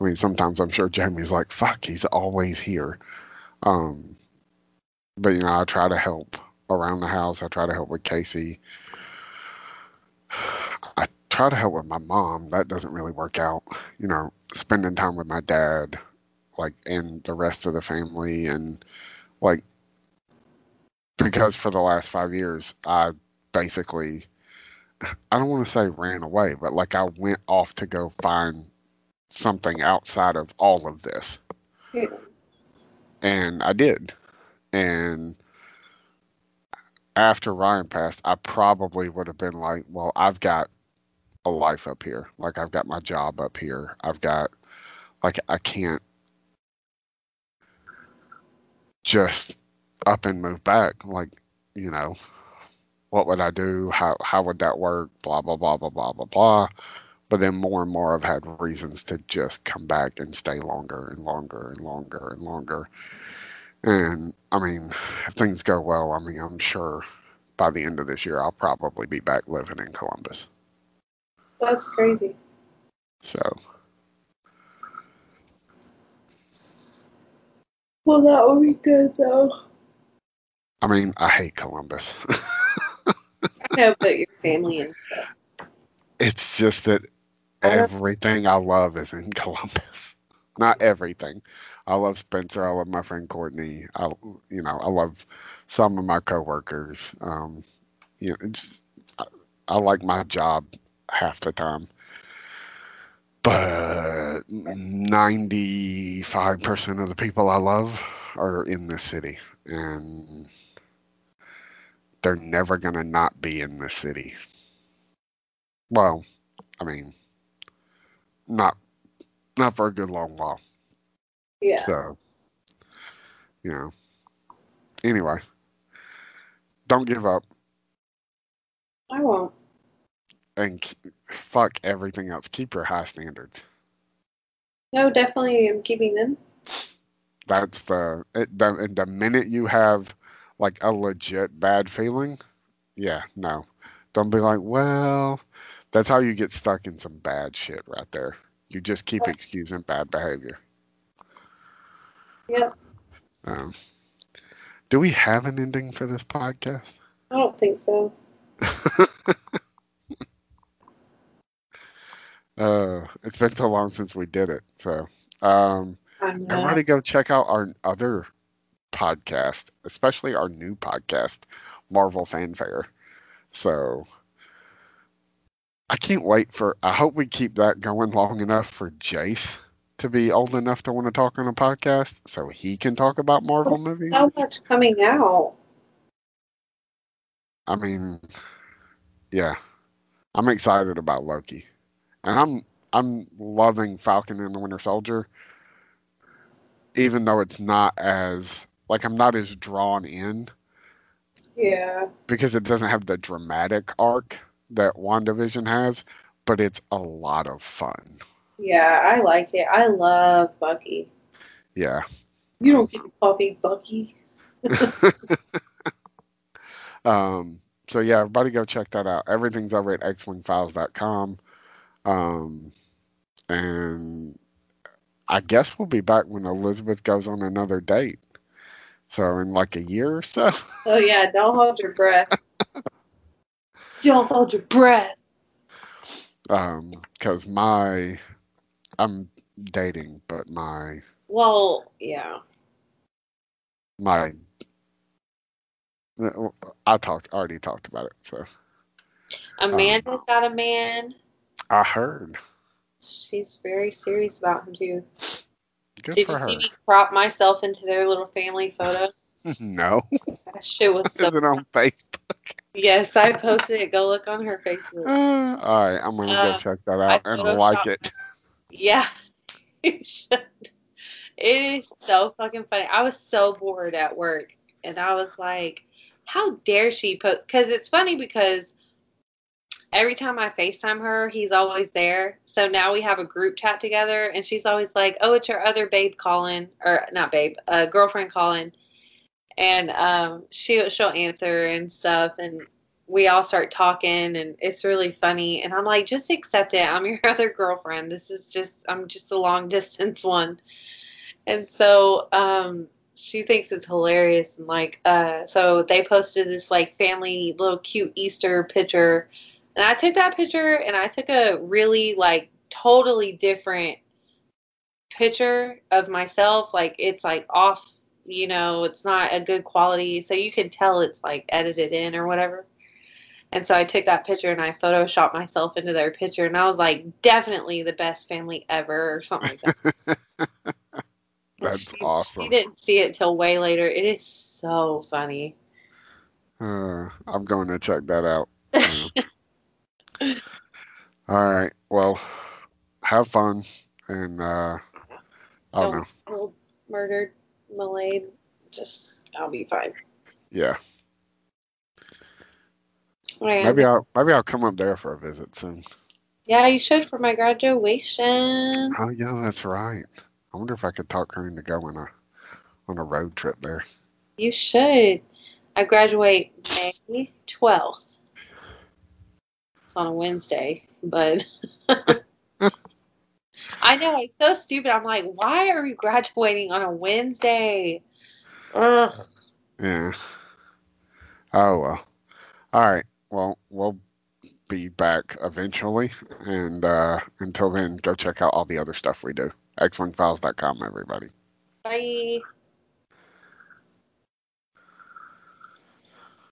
I mean sometimes I'm sure Jamie's like, fuck, he's always here. Um but you know, I try to help around the house. I try to help with Casey. I try to help with my mom. That doesn't really work out. You know, spending time with my dad, like, and the rest of the family, and like, because for the last five years, I basically, I don't want to say ran away, but like, I went off to go find something outside of all of this. And I did. And after Ryan passed, I probably would have been like, well, I've got a life up here. Like I've got my job up here. I've got like I can't just up and move back. Like, you know, what would I do? How how would that work? Blah blah blah blah blah blah blah. But then more and more I've had reasons to just come back and stay longer and longer and longer and longer. And I mean, if things go well, I mean, I'm sure by the end of this year, I'll probably be back living in Columbus. That's crazy. So, Well, that would be good though. I mean, I hate Columbus. [laughs] I know, but your family and stuff. it's just that everything I love is in [laughs] Columbus. Not everything. I love Spencer. I love my friend Courtney. I, you know, I love some of my coworkers. Um, you know, I, I like my job half the time, but ninety-five percent of the people I love are in this city, and they're never gonna not be in this city. Well, I mean, not not for a good long while. Yeah. So, you know. Anyway, don't give up I won't. and fuck everything else. Keep your high standards. No, definitely I'm keeping them. That's the it, the and the minute you have like a legit bad feeling, yeah, no, don't be like, well, that's how you get stuck in some bad shit right there. You just keep excusing bad behavior. Yep. Um, do we have an ending for this podcast? I don't think so. Uh, [laughs] it's been so long since we did it. So, um, everybody go check out our other podcast, especially our new podcast, Marvel Fanfare. So, I can't wait for. I hope we keep that going long enough for Jace to be old enough to want to talk on a podcast, so he can talk about Marvel movies. So much coming out. I mean, yeah, I'm excited about Loki, and I'm I'm loving Falcon and the Winter Soldier, even though it's not as like I'm not as drawn in Yeah. because it doesn't have the dramatic arc that WandaVision has, but it's a lot of fun. Yeah, I like it. I love Bucky. Yeah. You don't get to call me Bucky. [laughs] Um, so yeah, everybody go check that out. Everything's over at xwingfiles.com. Um, and I guess we'll be back when Elizabeth goes on another date. So in like a year or so. Oh yeah, don't hold your breath. [laughs] don't hold your breath. Um, because my I'm dating, but my Well, yeah. my I talked already talked about it, so Amanda got a man. I heard. She's very serious about him too. Good Did for her. crop myself into their little family photo? [laughs] no. That shit was [laughs] Is it on Facebook? Yes, I posted it. Go look on her Facebook. Uh, [gasps] all right, I'm gonna Uh, go check that out I and like it. [laughs] Yeah, you should. It is so fucking funny. I was so bored at work, and I was like, "How dare she post?" Because it's funny because every time I Facetime her, he's always there. So now we have a group chat together, and she's always like, "Oh, it's your other babe calling, or not babe, uh, girlfriend calling," and um, she she'll answer and stuff, and we all start talking and it's really funny. And i'm like just accept it. I'm your [laughs] other girlfriend. This is just i'm just a long [laughs] distance one. And so um she thinks it's hilarious and like uh so they posted this like family little cute easter picture. And i took that picture and i took a really like totally different picture of myself. Like it's like off you know it's not a good quality so you can tell it's like edited in or whatever and so I took that picture and I photoshopped myself into their picture, and I was like, definitely the best family ever, or something like that. [laughs] [laughs] That's she, awesome. She didn't see it till way later. It is so funny. Uh, I'm going to check that out. [laughs] All right. Well, have fun, and uh, I don't know. Murdered, Malade. Just, I'll be fine. Yeah, maybe I'll maybe I'll come up there for a visit soon. yeah, you should for my graduation. Oh yeah, that's right. I wonder if I could talk her into going on a on a road trip there. You should. I graduate May 12th. On a Wednesday, but [laughs] I know it's so stupid. I'm like, why are we graduating on a Wednesday? Ugh. Yeah. Oh well. All right. Well, we'll be back eventually, and uh, until then, go check out all the other stuff we do. xwingfiles.com, everybody. Bye.